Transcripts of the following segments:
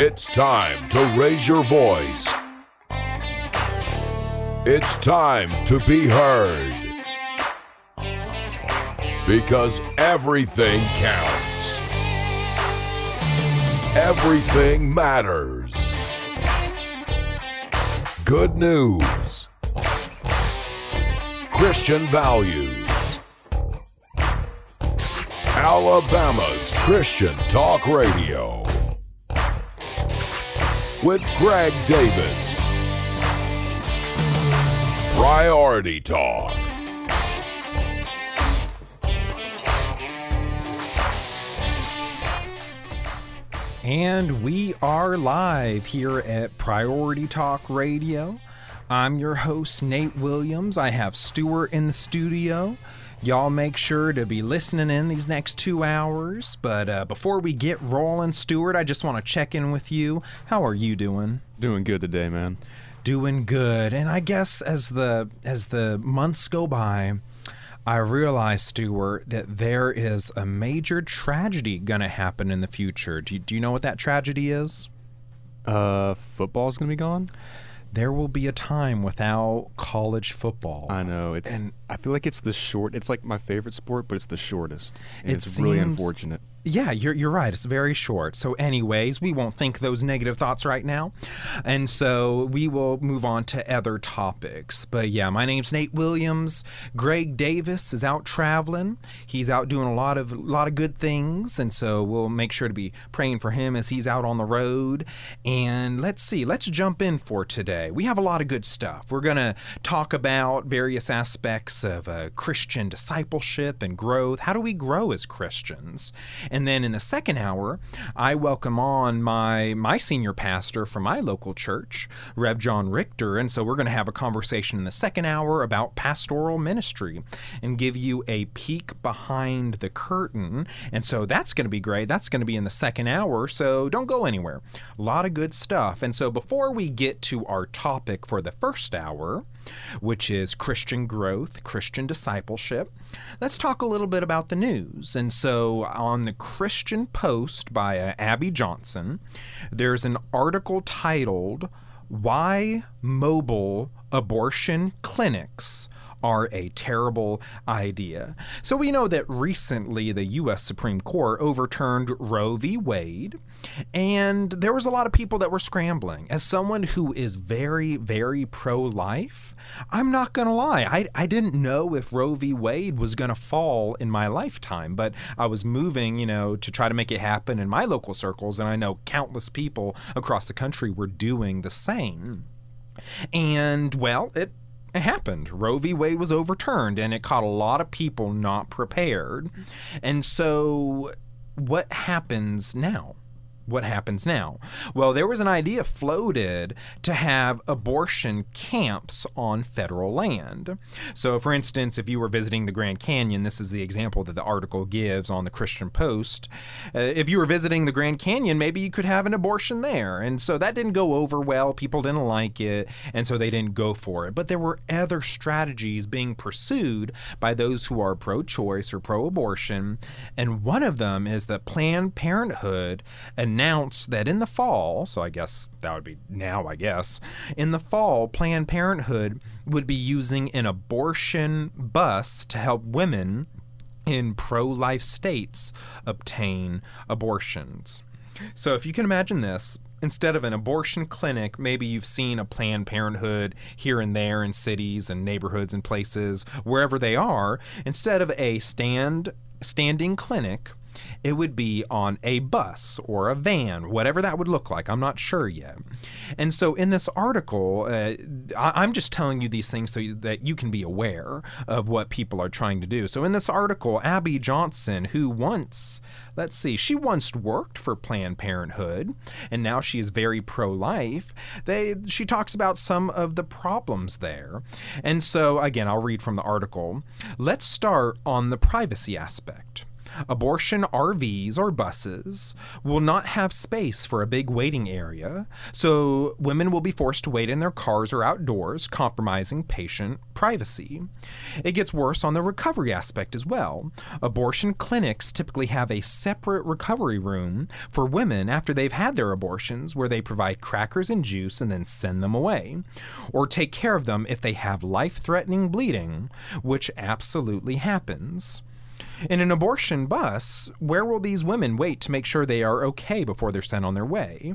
It's time to raise your voice. It's time to be heard. Because everything counts. Everything matters. Good news. Christian values. Alabama's Christian Talk Radio. With Greg Davis. Priority Talk. And we are live here at Priority Talk Radio. I'm your host, Nate Williams. I have Stuart in the studio. Y'all make sure to be listening in these next two hours. But uh, before we get rolling, Stuart, I just want to check in with you. How are you doing? Doing good today, man. Doing good. And I guess as the as the months go by, I realize, Stuart, that there is a major tragedy going to happen in the future. Do you, do you know what that tragedy is? Uh, football's gonna be gone. There will be a time without college football. I know it's. And- I feel like it's the short. It's like my favorite sport, but it's the shortest. And It it's really seems- unfortunate. Yeah, you're, you're right. It's very short. So, anyways, we won't think those negative thoughts right now. And so we will move on to other topics. But yeah, my name's Nate Williams. Greg Davis is out traveling. He's out doing a lot of lot of good things. And so we'll make sure to be praying for him as he's out on the road. And let's see, let's jump in for today. We have a lot of good stuff. We're going to talk about various aspects of uh, Christian discipleship and growth. How do we grow as Christians? And then in the second hour, I welcome on my my senior pastor from my local church, Rev John Richter, and so we're going to have a conversation in the second hour about pastoral ministry and give you a peek behind the curtain. And so that's going to be great. That's going to be in the second hour, so don't go anywhere. A lot of good stuff. And so before we get to our topic for the first hour, which is Christian growth, Christian discipleship. Let's talk a little bit about the news. And so, on the Christian Post by uh, Abby Johnson, there's an article titled, Why Mobile Abortion Clinics are a terrible idea. So we know that recently the US Supreme Court overturned Roe v. Wade, and there was a lot of people that were scrambling. As someone who is very, very pro life, I'm not going to lie. I, I didn't know if Roe v. Wade was going to fall in my lifetime, but I was moving, you know, to try to make it happen in my local circles, and I know countless people across the country were doing the same. And, well, it it happened. Roe v. Wade was overturned, and it caught a lot of people not prepared. And so, what happens now? What happens now? Well, there was an idea floated to have abortion camps on federal land. So, for instance, if you were visiting the Grand Canyon, this is the example that the article gives on the Christian Post. Uh, if you were visiting the Grand Canyon, maybe you could have an abortion there. And so that didn't go over well. People didn't like it, and so they didn't go for it. But there were other strategies being pursued by those who are pro choice or pro abortion. And one of them is that Planned Parenthood announced that in the fall, so I guess that would be now, I guess, in the fall, Planned Parenthood would be using an abortion bus to help women in pro life states obtain abortions. So, if you can imagine this, instead of an abortion clinic, maybe you've seen a Planned Parenthood here and there in cities and neighborhoods and places, wherever they are, instead of a stand standing clinic, it would be on a bus or a van, whatever that would look like. I'm not sure yet. And so, in this article, uh, I- I'm just telling you these things so that you can be aware of what people are trying to do. So, in this article, Abby Johnson, who once, let's see, she once worked for Planned Parenthood, and now she is very pro-life. They, she talks about some of the problems there. And so, again, I'll read from the article. Let's start on the privacy aspect. Abortion RVs or buses will not have space for a big waiting area, so women will be forced to wait in their cars or outdoors, compromising patient privacy. It gets worse on the recovery aspect as well. Abortion clinics typically have a separate recovery room for women after they've had their abortions, where they provide crackers and juice and then send them away, or take care of them if they have life threatening bleeding, which absolutely happens. In an abortion bus, where will these women wait to make sure they are okay before they're sent on their way?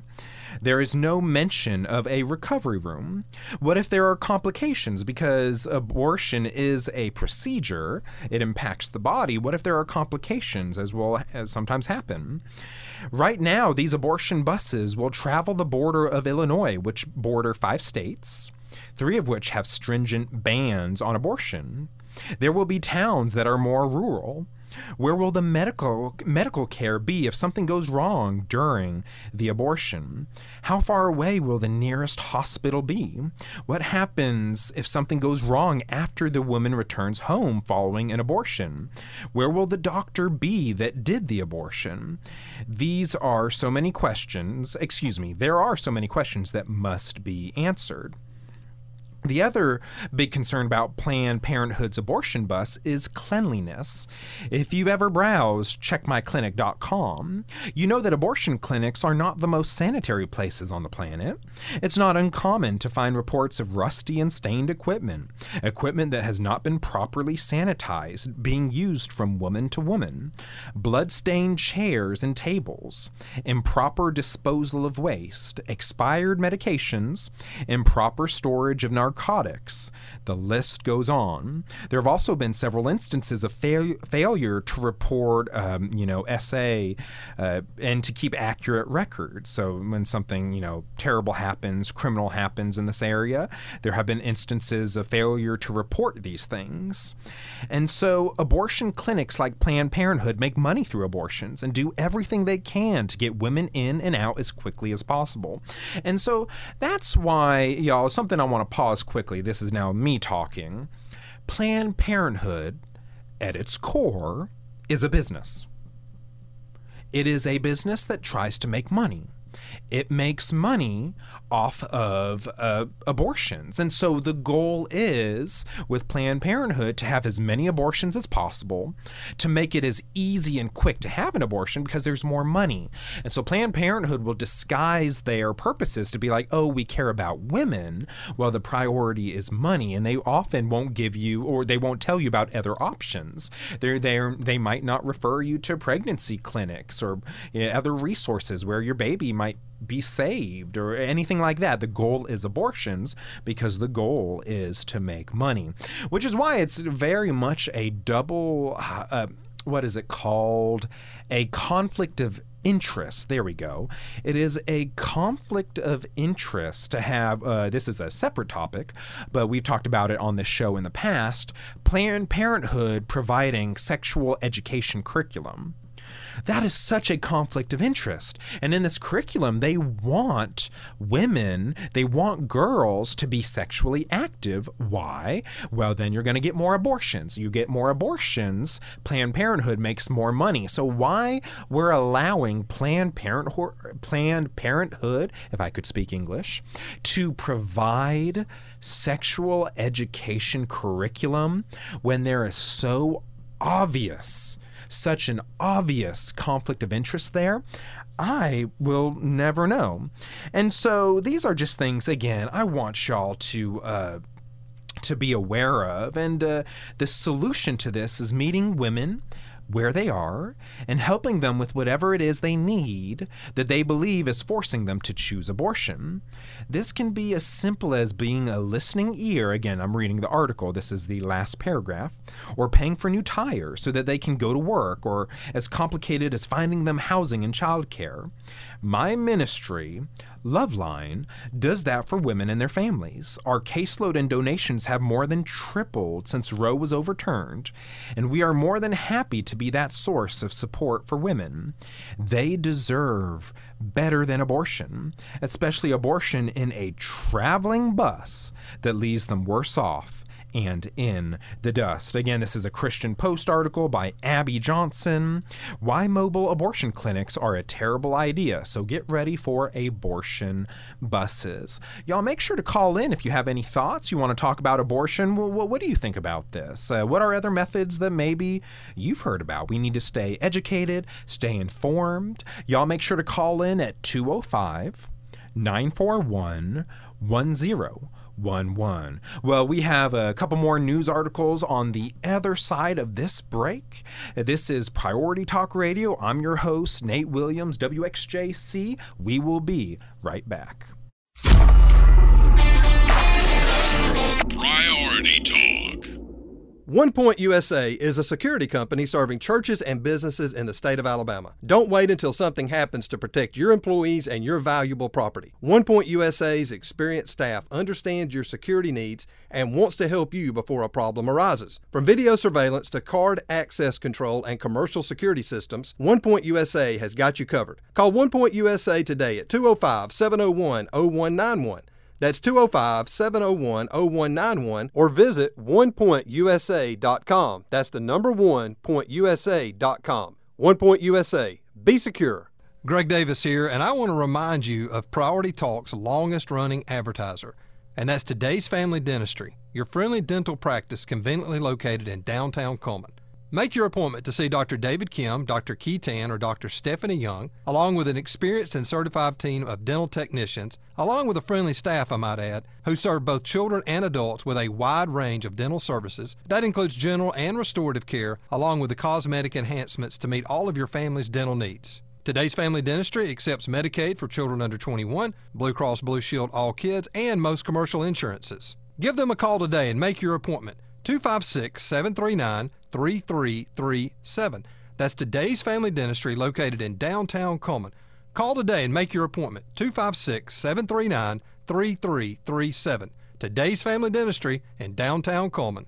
There is no mention of a recovery room. What if there are complications? Because abortion is a procedure, it impacts the body. What if there are complications, as will as sometimes happen? Right now, these abortion buses will travel the border of Illinois, which border five states, three of which have stringent bans on abortion. There will be towns that are more rural. Where will the medical medical care be if something goes wrong during the abortion? How far away will the nearest hospital be? What happens if something goes wrong after the woman returns home following an abortion? Where will the doctor be that did the abortion? These are so many questions, excuse me, there are so many questions that must be answered. The other big concern about Planned Parenthood's abortion bus is cleanliness. If you've ever browsed checkmyclinic.com, you know that abortion clinics are not the most sanitary places on the planet. It's not uncommon to find reports of rusty and stained equipment, equipment that has not been properly sanitized being used from woman to woman, blood-stained chairs and tables, improper disposal of waste, expired medications, improper storage of narcotics narcotics. The list goes on. There have also been several instances of fail- failure to report, um, you know, SA uh, and to keep accurate records. So when something, you know, terrible happens, criminal happens in this area, there have been instances of failure to report these things. And so abortion clinics like Planned Parenthood make money through abortions and do everything they can to get women in and out as quickly as possible. And so that's why, y'all, something I want to pause quickly. This is now me talking. Planned Parenthood, at its core, is a business. It is a business that tries to make money. It makes money off of uh, abortions. And so the goal is with Planned Parenthood to have as many abortions as possible, to make it as easy and quick to have an abortion because there's more money. And so Planned Parenthood will disguise their purposes to be like, oh, we care about women. Well, the priority is money. And they often won't give you or they won't tell you about other options. They're there, they might not refer you to pregnancy clinics or you know, other resources where your baby might be saved or anything like that. The goal is abortions because the goal is to make money, which is why it's very much a double. Uh, what is it called? A conflict of interest. There we go. It is a conflict of interest to have. Uh, this is a separate topic, but we've talked about it on this show in the past. Planned Parenthood providing sexual education curriculum. That is such a conflict of interest. And in this curriculum, they want women, they want girls to be sexually active. Why? Well, then you're going to get more abortions. You get more abortions, Planned Parenthood makes more money. So why we're allowing Planned Parenthood, Planned Parenthood, if I could speak English, to provide sexual education curriculum when there is so obvious such an obvious conflict of interest there, I will never know. And so these are just things, again, I want y'all to. Uh, to be aware of. And uh, the solution to this is meeting women where they are and helping them with whatever it is they need that they believe is forcing them to choose abortion. This can be as simple as being a listening ear. Again, I'm reading the article, this is the last paragraph, or paying for new tires so that they can go to work, or as complicated as finding them housing and childcare. My ministry Loveline does that for women and their families. Our caseload and donations have more than tripled since Roe was overturned, and we are more than happy to be that source of support for women. They deserve better than abortion, especially abortion in a traveling bus that leaves them worse off and in the dust. Again, this is a Christian Post article by Abby Johnson. Why mobile abortion clinics are a terrible idea. So get ready for abortion buses. Y'all make sure to call in if you have any thoughts. You want to talk about abortion. Well, what do you think about this? Uh, what are other methods that maybe you've heard about? We need to stay educated, stay informed. Y'all make sure to call in at 205 941 1011. Well, we have a couple more news articles on the other side of this break. This is Priority Talk Radio. I'm your host, Nate Williams, WXJC. We will be right back. Priority Talk. One Point USA is a security company serving churches and businesses in the state of Alabama. Don't wait until something happens to protect your employees and your valuable property. One Point USA's experienced staff understands your security needs and wants to help you before a problem arises. From video surveillance to card access control and commercial security systems, One Point USA has got you covered. Call One Point USA today at 205 701 0191. That's 205 701 0191 or visit onepointusa.com. That's the number one pointusa.com. One Point USA. Be secure. Greg Davis here, and I want to remind you of Priority Talk's longest running advertiser, and that's Today's Family Dentistry, your friendly dental practice conveniently located in downtown Cullman. Make your appointment to see Dr. David Kim, Dr. Key Tan, or Dr. Stephanie Young, along with an experienced and certified team of dental technicians, along with a friendly staff, I might add, who serve both children and adults with a wide range of dental services. That includes general and restorative care, along with the cosmetic enhancements to meet all of your family's dental needs. Today's Family Dentistry accepts Medicaid for children under 21, Blue Cross Blue Shield All Kids, and most commercial insurances. Give them a call today and make your appointment. 256 739 3337. That's today's family dentistry located in downtown Cullman. Call today and make your appointment 256 739 3337. Today's family dentistry in downtown Cullman.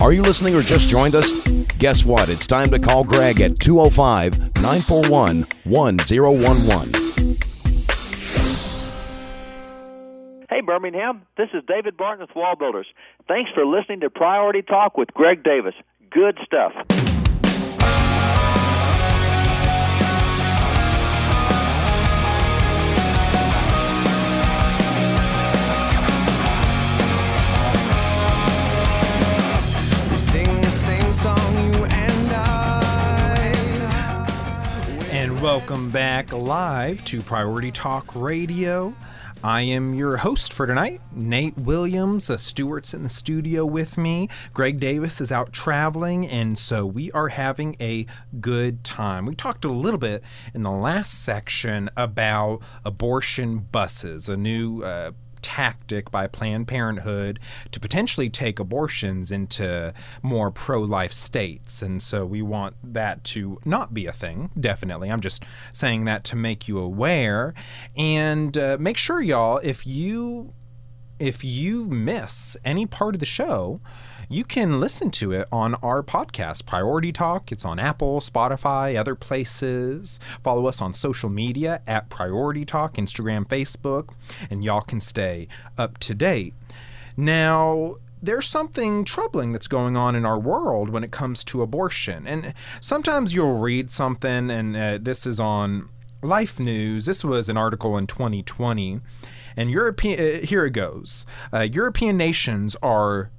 Are you listening or just joined us? Guess what? It's time to call Greg at 205 941 1011. Birmingham, this is David Barton with WallBuilders. Thanks for listening to Priority Talk with Greg Davis. Good stuff. We sing the same song, you and I. And welcome back live to Priority Talk Radio. I am your host for tonight, Nate Williams. Uh, Stewart's in the studio with me. Greg Davis is out traveling, and so we are having a good time. We talked a little bit in the last section about abortion buses, a new uh, tactic by Planned Parenthood to potentially take abortions into more pro life states. And so we want that to not be a thing, definitely. I'm just saying that to make you aware. And uh, make sure, y'all, if you. If you miss any part of the show, you can listen to it on our podcast, Priority Talk. It's on Apple, Spotify, other places. Follow us on social media at Priority Talk, Instagram, Facebook, and y'all can stay up to date. Now, there's something troubling that's going on in our world when it comes to abortion. And sometimes you'll read something, and uh, this is on Life News. This was an article in 2020. And European, uh, here it goes. Uh, European nations are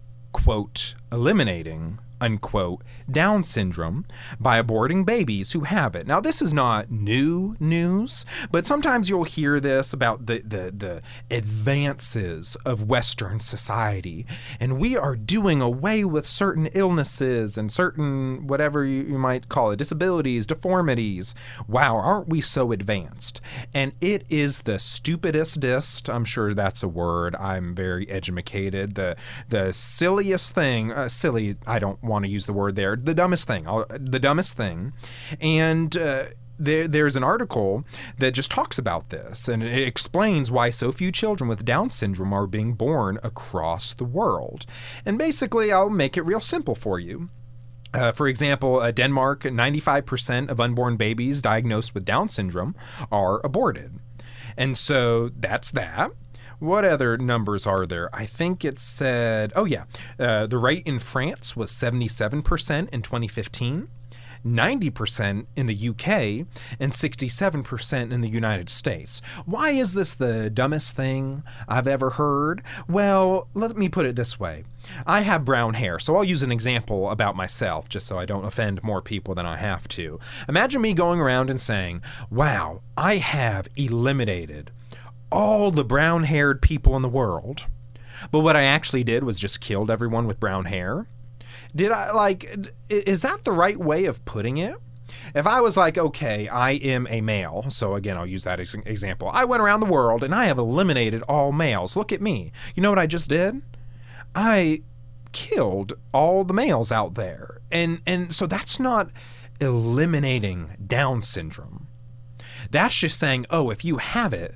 quote, eliminating, unquote, Down syndrome by aborting babies who have it. Now, this is not new news, but sometimes you'll hear this about the, the, the advances of Western society, and we are doing away with certain illnesses and certain, whatever you, you might call it, disabilities, deformities. Wow, aren't we so advanced? And it is the stupidest dist. I'm sure that's a word. I'm very educated. The, the silliest thing, uh, silly, I don't want to use the word there, the dumbest thing, the dumbest thing. And, uh, there, there's an article that just talks about this and it explains why so few children with Down syndrome are being born across the world. And basically, I'll make it real simple for you. Uh, for example, uh, Denmark, 95% of unborn babies diagnosed with Down syndrome are aborted. And so that's that. What other numbers are there? I think it said, oh yeah, uh, the rate in France was 77% in 2015. 90% in the UK and 67% in the United States. Why is this the dumbest thing I've ever heard? Well, let me put it this way. I have brown hair, so I'll use an example about myself just so I don't offend more people than I have to. Imagine me going around and saying, Wow, I have eliminated all the brown haired people in the world. But what I actually did was just killed everyone with brown hair. Did I like, is that the right way of putting it? If I was like, okay, I am a male, so again, I'll use that an example. I went around the world and I have eliminated all males. Look at me. You know what I just did? I killed all the males out there. And and so that's not eliminating down syndrome. That's just saying, "Oh, if you have it,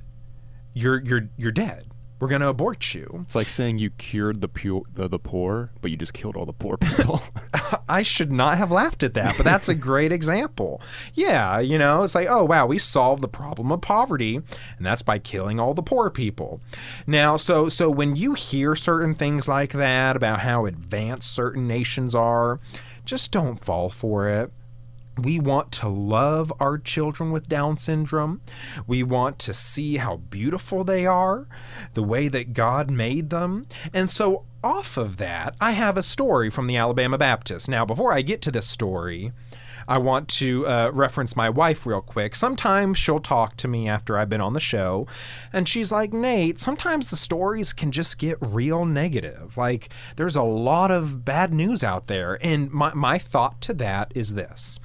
you're you're you're dead. We're going to abort you." It's like saying you cured the, pu- the the poor, but you just killed all the poor people. I should not have laughed at that, but that's a great example. Yeah, you know, it's like, oh, wow, we solved the problem of poverty, and that's by killing all the poor people. Now, so so when you hear certain things like that about how advanced certain nations are, just don't fall for it. We want to love our children with Down syndrome. We want to see how beautiful they are, the way that God made them. And so, off of that, I have a story from the Alabama Baptist. Now, before I get to this story, I want to uh, reference my wife real quick. Sometimes she'll talk to me after I've been on the show, and she's like, Nate, sometimes the stories can just get real negative. Like, there's a lot of bad news out there. And my, my thought to that is this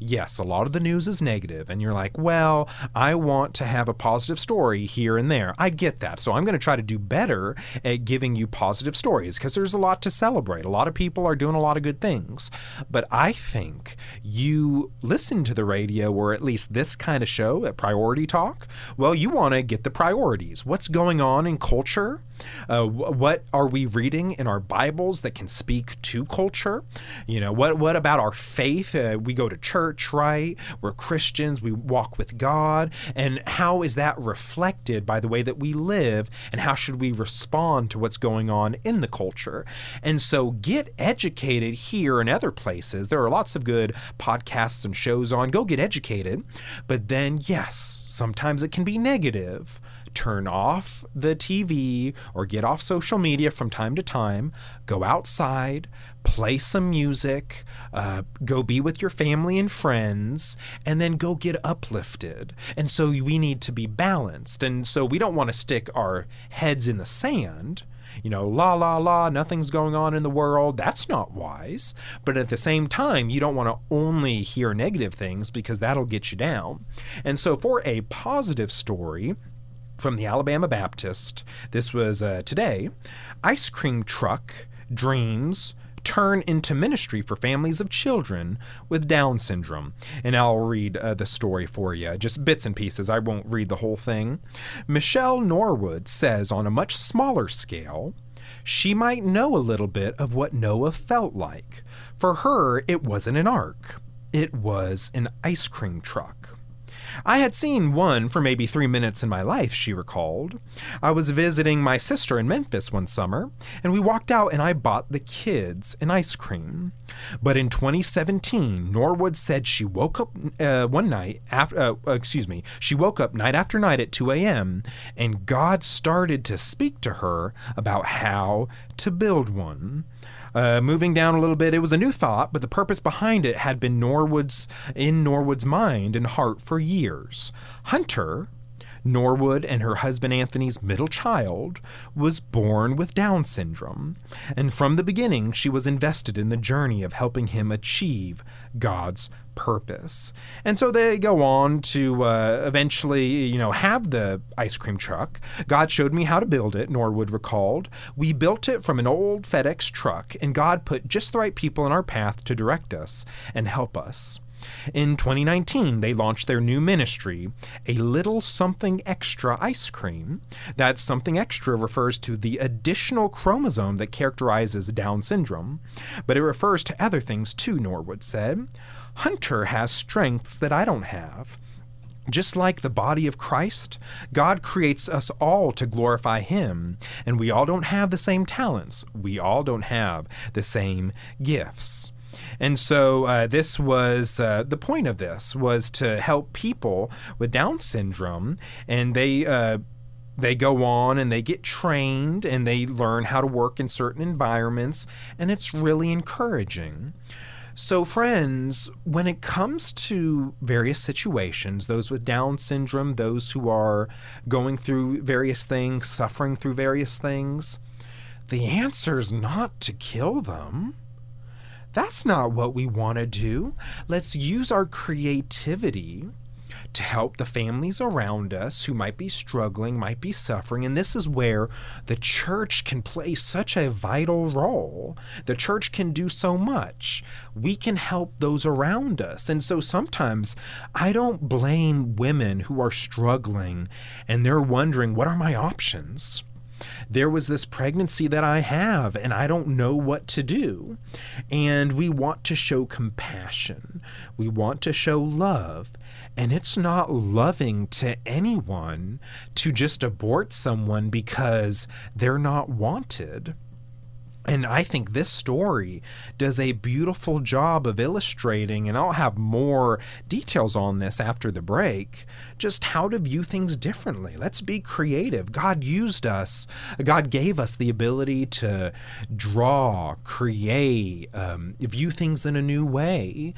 yes, a lot of the news is negative, and you're like, well, I want to have a positive story here and there. I get that. So I'm going to try to do better at giving you positive stories because there's a lot to celebrate. A lot of people are doing a lot of good things. But I think you listen to the radio or at least this kind of show at Priority Talk. Well, you want to get the priorities. What's going on in culture? Uh, what are we reading in our Bibles that can speak to culture? You know, what what about our faith? Uh, we go to church, right? We're Christians. We walk with God, and how is that reflected by the way that we live? And how should we respond to what's going on in the culture? And so, get educated here and other places. There are lots of good podcasts and shows on. Go get educated, but then yes, sometimes it can be negative turn off the TV or get off social media from time to time, go outside, play some music, uh, go be with your family and friends, and then go get uplifted. And so we need to be balanced. And so we don't want to stick our heads in the sand you know, la la la, nothing's going on in the world. That's not wise. But at the same time, you don't want to only hear negative things because that'll get you down. And so, for a positive story, from the Alabama Baptist. This was uh, today. Ice cream truck dreams turn into ministry for families of children with Down syndrome. And I'll read uh, the story for you, just bits and pieces. I won't read the whole thing. Michelle Norwood says, on a much smaller scale, she might know a little bit of what Noah felt like. For her, it wasn't an ark, it was an ice cream truck. I had seen one for maybe three minutes in my life, she recalled. I was visiting my sister in Memphis one summer, and we walked out and I bought the kids an ice cream. But in 2017, Norwood said she woke up uh, one night after, uh, excuse me, she woke up night after night at 2 a.m. and God started to speak to her about how to build one. Uh, moving down a little bit, it was a new thought, but the purpose behind it had been Norwood's in Norwood's mind and heart for years. Hunter, Norwood and her husband Anthony's middle child was born with Down syndrome, and from the beginning she was invested in the journey of helping him achieve God's purpose. And so they go on to uh, eventually, you know, have the ice cream truck. God showed me how to build it, Norwood recalled. We built it from an old FedEx truck, and God put just the right people in our path to direct us and help us. In 2019, they launched their new ministry, A Little Something Extra Ice Cream. That something extra refers to the additional chromosome that characterizes Down syndrome, but it refers to other things too, Norwood said. Hunter has strengths that I don't have. Just like the body of Christ, God creates us all to glorify Him, and we all don't have the same talents. We all don't have the same gifts. And so uh, this was uh, the point of this was to help people with Down syndrome, and they. Uh, they go on and they get trained and they learn how to work in certain environments, and it's really encouraging. So, friends, when it comes to various situations, those with Down syndrome, those who are going through various things, suffering through various things, the answer is not to kill them. That's not what we want to do. Let's use our creativity to help the families around us who might be struggling, might be suffering. And this is where the church can play such a vital role. The church can do so much. We can help those around us. And so sometimes I don't blame women who are struggling and they're wondering, what are my options? There was this pregnancy that I have and I don't know what to do. And we want to show compassion, we want to show love. And it's not loving to anyone to just abort someone because they're not wanted. And I think this story does a beautiful job of illustrating, and I'll have more details on this after the break, just how to view things differently. Let's be creative. God used us, God gave us the ability to draw, create, um, view things in a new way.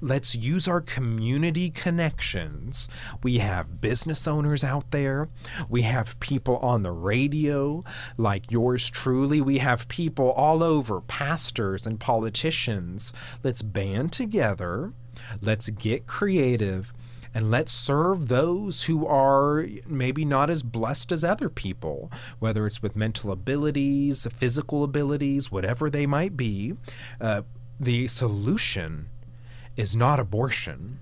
Let's use our community connections. We have business owners out there, we have people on the radio like yours truly, we have people all over, pastors and politicians. Let's band together, let's get creative, and let's serve those who are maybe not as blessed as other people, whether it's with mental abilities, physical abilities, whatever they might be. Uh, the solution is not abortion.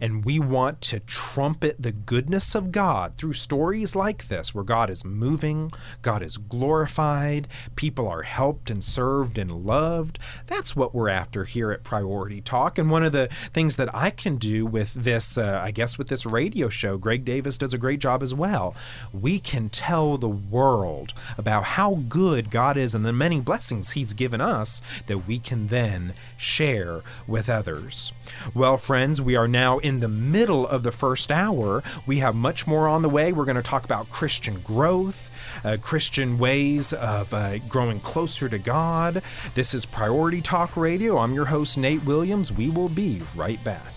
And we want to trumpet the goodness of God through stories like this, where God is moving, God is glorified, people are helped and served and loved. That's what we're after here at Priority Talk. And one of the things that I can do with this, uh, I guess, with this radio show, Greg Davis does a great job as well. We can tell the world about how good God is and the many blessings He's given us that we can then share with others. Well, friends, we are now in the middle of the first hour. We have much more on the way. We're going to talk about Christian growth, uh, Christian ways of uh, growing closer to God. This is Priority Talk Radio. I'm your host, Nate Williams. We will be right back.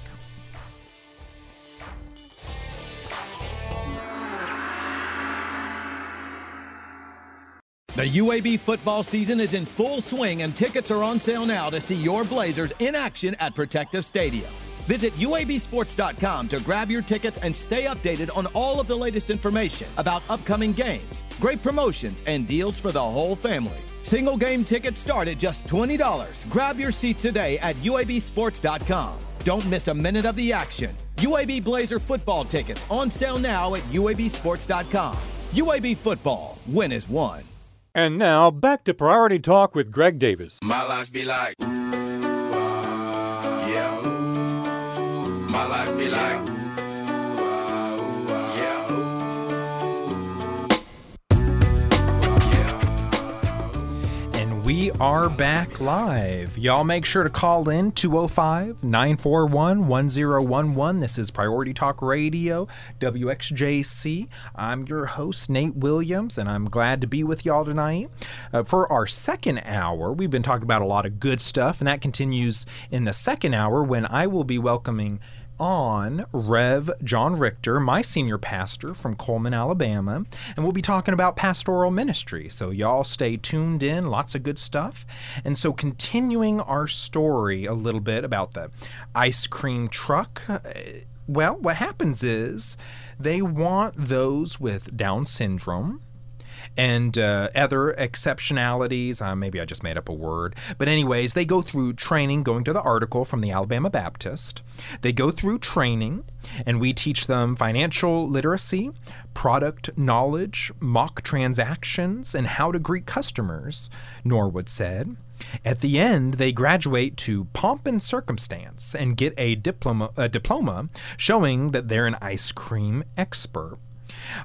The UAB football season is in full swing and tickets are on sale now to see your Blazers in action at Protective Stadium. Visit UABSports.com to grab your ticket and stay updated on all of the latest information about upcoming games, great promotions, and deals for the whole family. Single game tickets start at just $20. Grab your seats today at UABSports.com. Don't miss a minute of the action. UAB Blazer football tickets on sale now at UABSports.com. UAB football, win is one. And now back to Priority Talk with Greg Davis. My life be like, we are back live. Y'all make sure to call in 205 941 1011. This is Priority Talk Radio, WXJC. I'm your host, Nate Williams, and I'm glad to be with y'all tonight. Uh, for our second hour, we've been talking about a lot of good stuff, and that continues in the second hour when I will be welcoming on Rev John Richter, my senior pastor from Cullman, Alabama, and we'll be talking about pastoral ministry. So, y'all stay tuned in, lots of good stuff. And so, continuing our story a little bit about the ice cream truck. uh, Well, what happens is they want those with Down syndrome and uh, other exceptionalities. Uh, maybe I just made up a word. But, anyways, they go through training, going to the article from the Alabama Baptist. They go through training, and we teach them financial literacy, product knowledge, mock transactions, and how to greet customers, Norwood said. At the end, they graduate to pomp and circumstance and get a diploma, a diploma showing that they're an ice cream expert.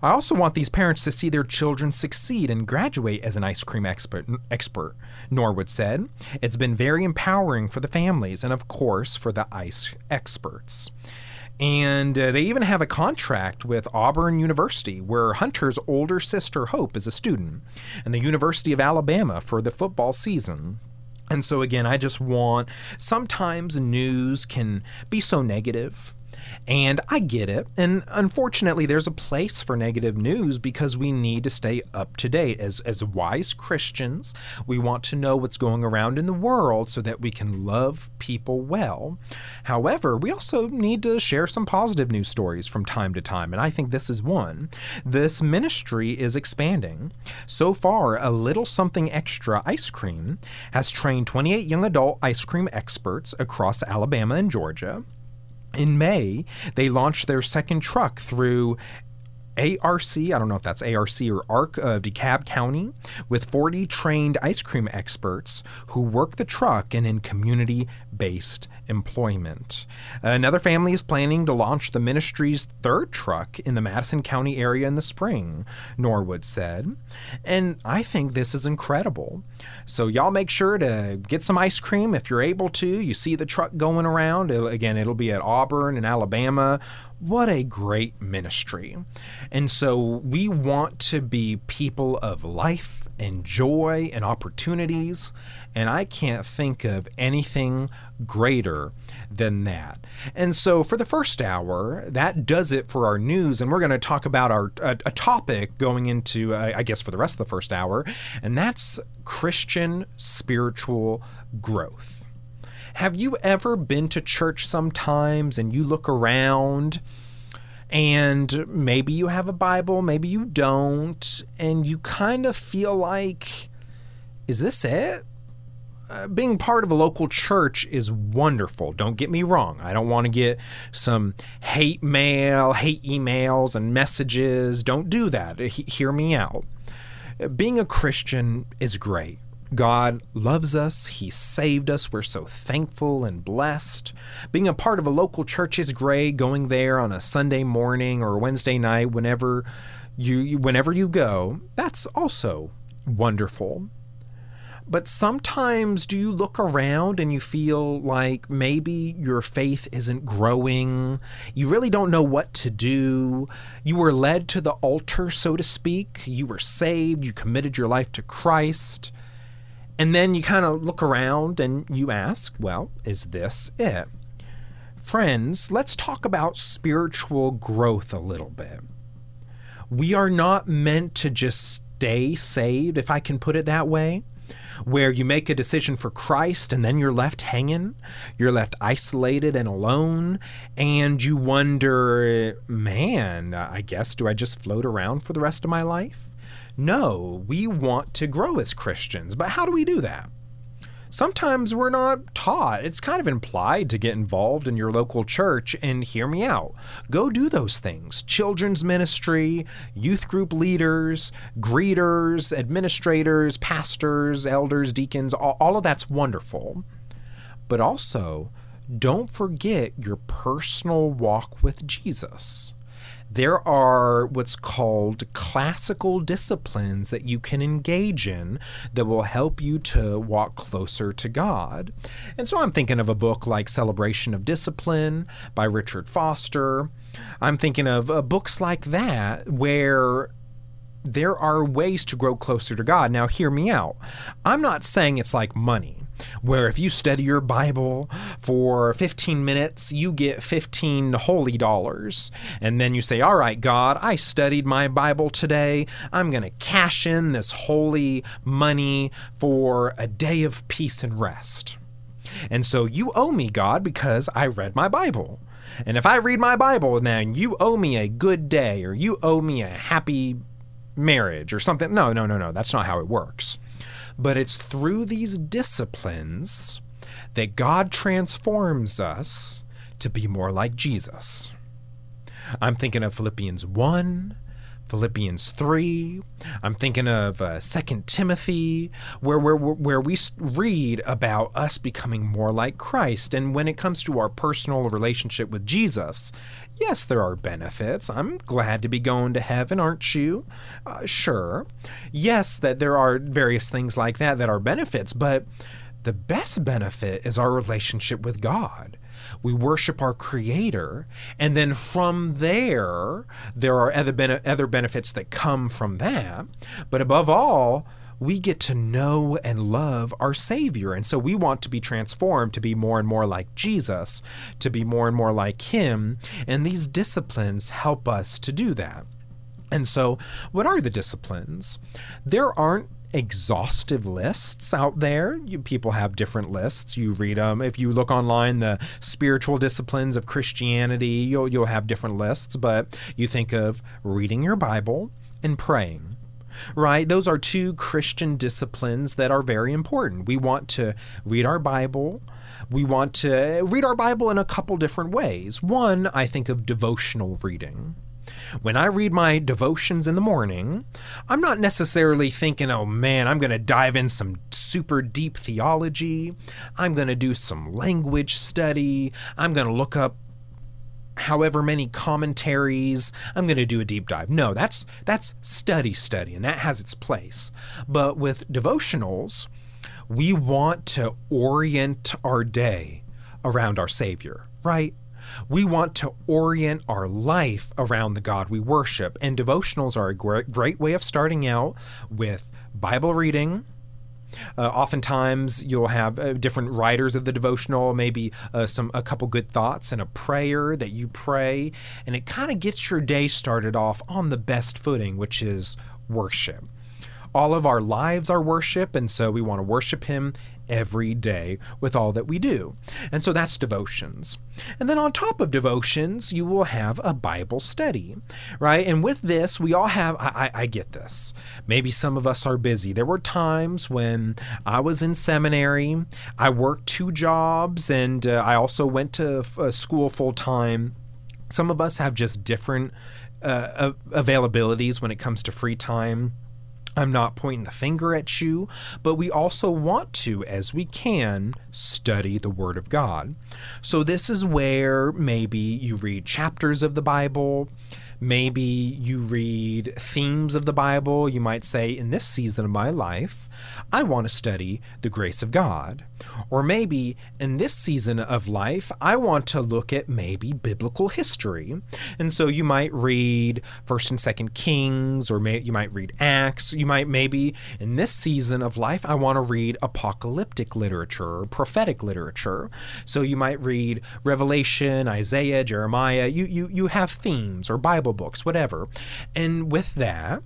I also want these parents to see their children succeed and graduate as an ice cream expert, expert, Norwood said. It's been very empowering for the families and, of course, for the ice experts. And uh, they even have a contract with Auburn University, where Hunter's older sister Hope is a student, and the University of Alabama for the football season. And so, again, I just want sometimes news can be so negative and I get it. And unfortunately, there's a place for negative news because we need to stay up to date. As, as wise Christians, we want to know what's going around in the world so that we can love people well. However, we also need to share some positive news stories from time to time, and I think this is one. This ministry is expanding. So far, a little something extra ice cream has trained 28 young adult ice cream experts across Alabama and Georgia. In May, they launched their second truck through ARC, I don't know if that's ARC or ARC of DeKalb County, with 40 trained ice cream experts who work the truck and in community based employment. Another family is planning to launch the ministry's third truck in the Madison County area in the spring, Norwood said. And I think this is incredible. So, y'all make sure to get some ice cream if you're able to. You see the truck going around. Again, it'll be at Auburn in Alabama. What a great ministry. And so, we want to be people of life and joy and opportunities. And I can't think of anything greater than that. And so, for the first hour, that does it for our news. And we're going to talk about our a, a topic going into, uh, I guess, for the rest of the first hour, and that's Christian spiritual growth. Have you ever been to church sometimes and you look around? and maybe you have a Bible, maybe you don't, and you kind of feel like, is this it? Uh, being part of a local church is wonderful. Don't get me wrong. I don't want to get some hate mail, hate emails, and messages. Don't do that. He- hear me out. Being a Christian is great. God loves us. He saved us. We're so thankful and blessed. Being a part of a local church is great. Going there on a Sunday morning or Wednesday night, whenever you whenever you go, that's also wonderful. But sometimes do you look around and you feel like maybe your faith isn't growing? You really don't know what to do. You were led to the altar, so to speak. You were saved. You committed your life to Christ. And then you kind of look around and you ask, well, is this it? Friends, let's talk about spiritual growth a little bit. We are not meant to just stay saved, if I can put it that way, where you make a decision for Christ and then you're left hanging, you're left isolated and alone, and you wonder, man, I guess, do I just float around for the rest of my life? No, we want to grow as Christians, but how do we do that? Sometimes we're not taught. It's kind of implied to get involved in your local church, and hear me out. Go do those things children's ministry, youth group leaders, greeters, administrators, pastors, elders, deacons, all, all of that's wonderful. But also, don't forget your personal walk with Jesus there are what's called classical disciplines that you can engage in that will help you to walk closer to God. And so I'm thinking of a book like Celebration of Discipline by Richard Foster. I'm thinking of uh, books like that where there are ways to grow closer to God. Now, hear me out. I'm not saying it's like money where if you study your Bible for 15 minutes, you get 15 holy dollars. And then you say, All right, God, I studied my Bible today. I'm going to cash in this holy money for a day of peace and rest. And so you owe me, God, because I read my Bible. And if I read my Bible, then you owe me a good day or you owe me a happy marriage or something. No, no, no, no. That's not how it works. But it's through these disciplines that God transforms us to be more like Jesus. I'm thinking of Philippians 1, Philippians 3. I'm thinking of uh, 2 Timothy, where, where, where we read about us becoming more like Christ. And when it comes to our personal relationship with Jesus, yes, there are benefits. I'm glad to be going to heaven, aren't you? Uh, sure. Yes, that there are various things like that that are benefits, but the best benefit is our relationship with God we worship our creator and then from there there are other, other benefits that come from that but above all we get to know and love our Savior. And so we want to be transformed to be more and more like Jesus, to be more and more like Him. And these disciplines help us to do that. And so, what are the disciplines? There aren't exhaustive lists out there. You, people have different lists. You read them. If you look online, the spiritual disciplines of Christianity, you'll you'll have different lists. But you think of reading your Bible and praying. Right? Those are two Christian disciplines that are very important. We want to read our Bible. We want to read our Bible in a couple different ways. One, I think of devotional reading. When I read my devotions in the morning, I'm not necessarily thinking, oh man, I'm going to dive in some super deep theology. I'm going to do some language study. I'm going to look up however many commentaries i'm going to do a deep dive no that's that's study study and that has its place but with devotionals we want to orient our day around our savior right we want to orient our life around the God we worship. And devotionals are a great, way of starting out with Bible reading. Uh, oftentimes, you'll have uh, different writers of the devotional, maybe uh, some a couple good thoughts and a prayer that you pray, and it kind of gets your day started off on the best footing, which is worship all of our lives are worship, and so we want to worship Him every day with all that we do. And so that's devotions. And then on top of devotions, you will have a Bible study, right? And with this, we all have, I, I, I get this. Maybe some of us are busy. There were times when I was in seminary, I worked two jobs, and uh, I also went to uh, school full time. Some of us have just different uh, availabilities when it comes to free time. I'm not pointing the finger at you, but we also want to, as we can, study the Word of God. So, this is where maybe you read chapters of the Bible, maybe you read themes of the Bible. You might say, in this season of my life, I want to study the grace of God. Or maybe in this season of life, I want to look at maybe biblical history. And so you might read 1st and 2nd Kings, or may, you might read Acts. You might maybe in this season of life, I want to read apocalyptic literature or prophetic literature. So you might read Revelation, Isaiah, Jeremiah. You, you, you have themes or Bible books, whatever. And with that,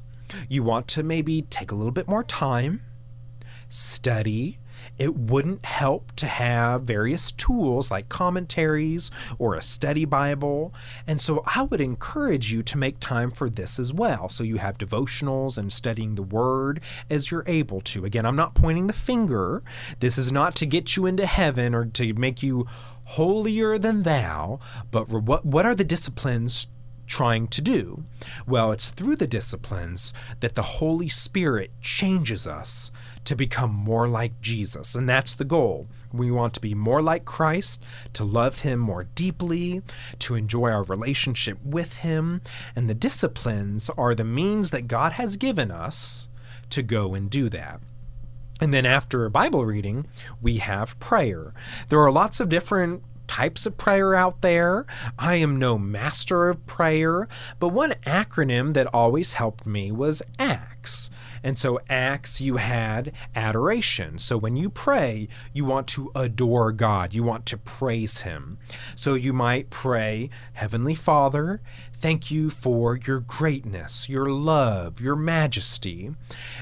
you want to maybe take a little bit more time study. It wouldn't help to have various tools like commentaries or a study Bible. And so I would encourage you to make time for this as well. So you have devotionals and studying the Word as you're able to. Again, I'm not pointing the finger. This is not to get you into heaven or to make you holier than thou, but what, what are the disciplines trying to do? Well, it's through the disciplines that the Holy Spirit changes us to become more like Jesus. And that's the goal. We want to be more like Christ, to love Him more deeply, to enjoy our relationship with Him. And the disciplines are the means that God has given us to go and do that. And then after a Bible reading, we have prayer. There are lots of different types of prayer out there. I am no master of prayer, but one acronym that always helped me was ACTS. And so, acts, you had adoration. So, when you pray, you want to adore God, you want to praise Him. So, you might pray, Heavenly Father, thank you for your greatness, your love, your majesty.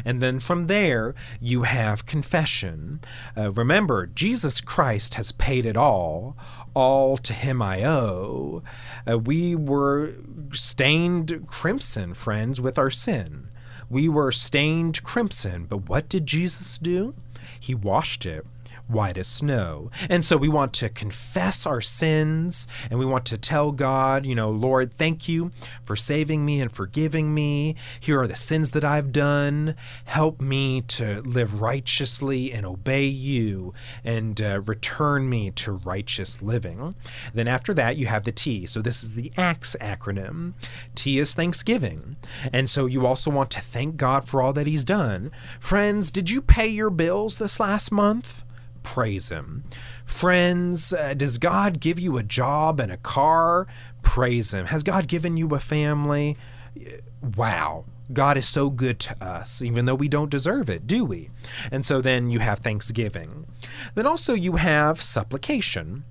And then from there, you have confession. Uh, remember, Jesus Christ has paid it all. All to him I owe. Uh, we were stained crimson, friends, with our sin. We were stained crimson, but what did Jesus do? He washed it white as snow. And so we want to confess our sins and we want to tell God, you know, Lord, thank you for saving me and forgiving me. Here are the sins that I've done. Help me to live righteously and obey you and uh, return me to righteous living. Then after that, you have the T. So this is the ACTS acronym. T is Thanksgiving. And so you also want to thank God for all that He's done. Friends, did you pay your bills this last month? Praise Him. Friends, uh, does God give you a job and a car? Praise Him. Has God given you a family? Wow. God is so good to us, even though we don't deserve it, do we? And so then you have thanksgiving. Then also you have supplication.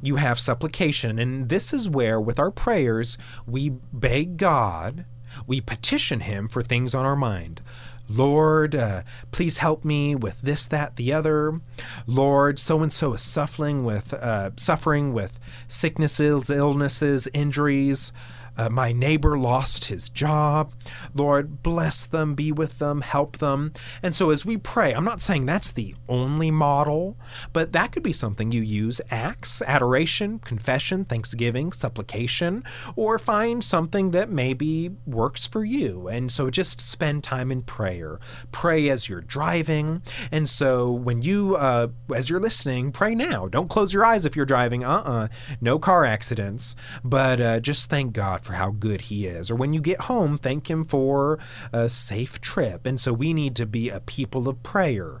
You have supplication, and this is where, with our prayers, we beg God, we petition Him for things on our mind. Lord, uh, please help me with this, that, the other. Lord, so and so is suffering with uh, suffering with sicknesses, illnesses, injuries. Uh, my neighbor lost his job. Lord, bless them, be with them, help them. And so as we pray, I'm not saying that's the only model, but that could be something you use acts, adoration, confession, thanksgiving, supplication, or find something that maybe works for you. And so just spend time in prayer. Pray as you're driving. And so when you, uh, as you're listening, pray now. Don't close your eyes if you're driving. Uh uh-uh. uh No car accidents. But uh, just thank God for how good He is. Or when you get home, thank Him for a safe trip. And so we need to be a people of prayer.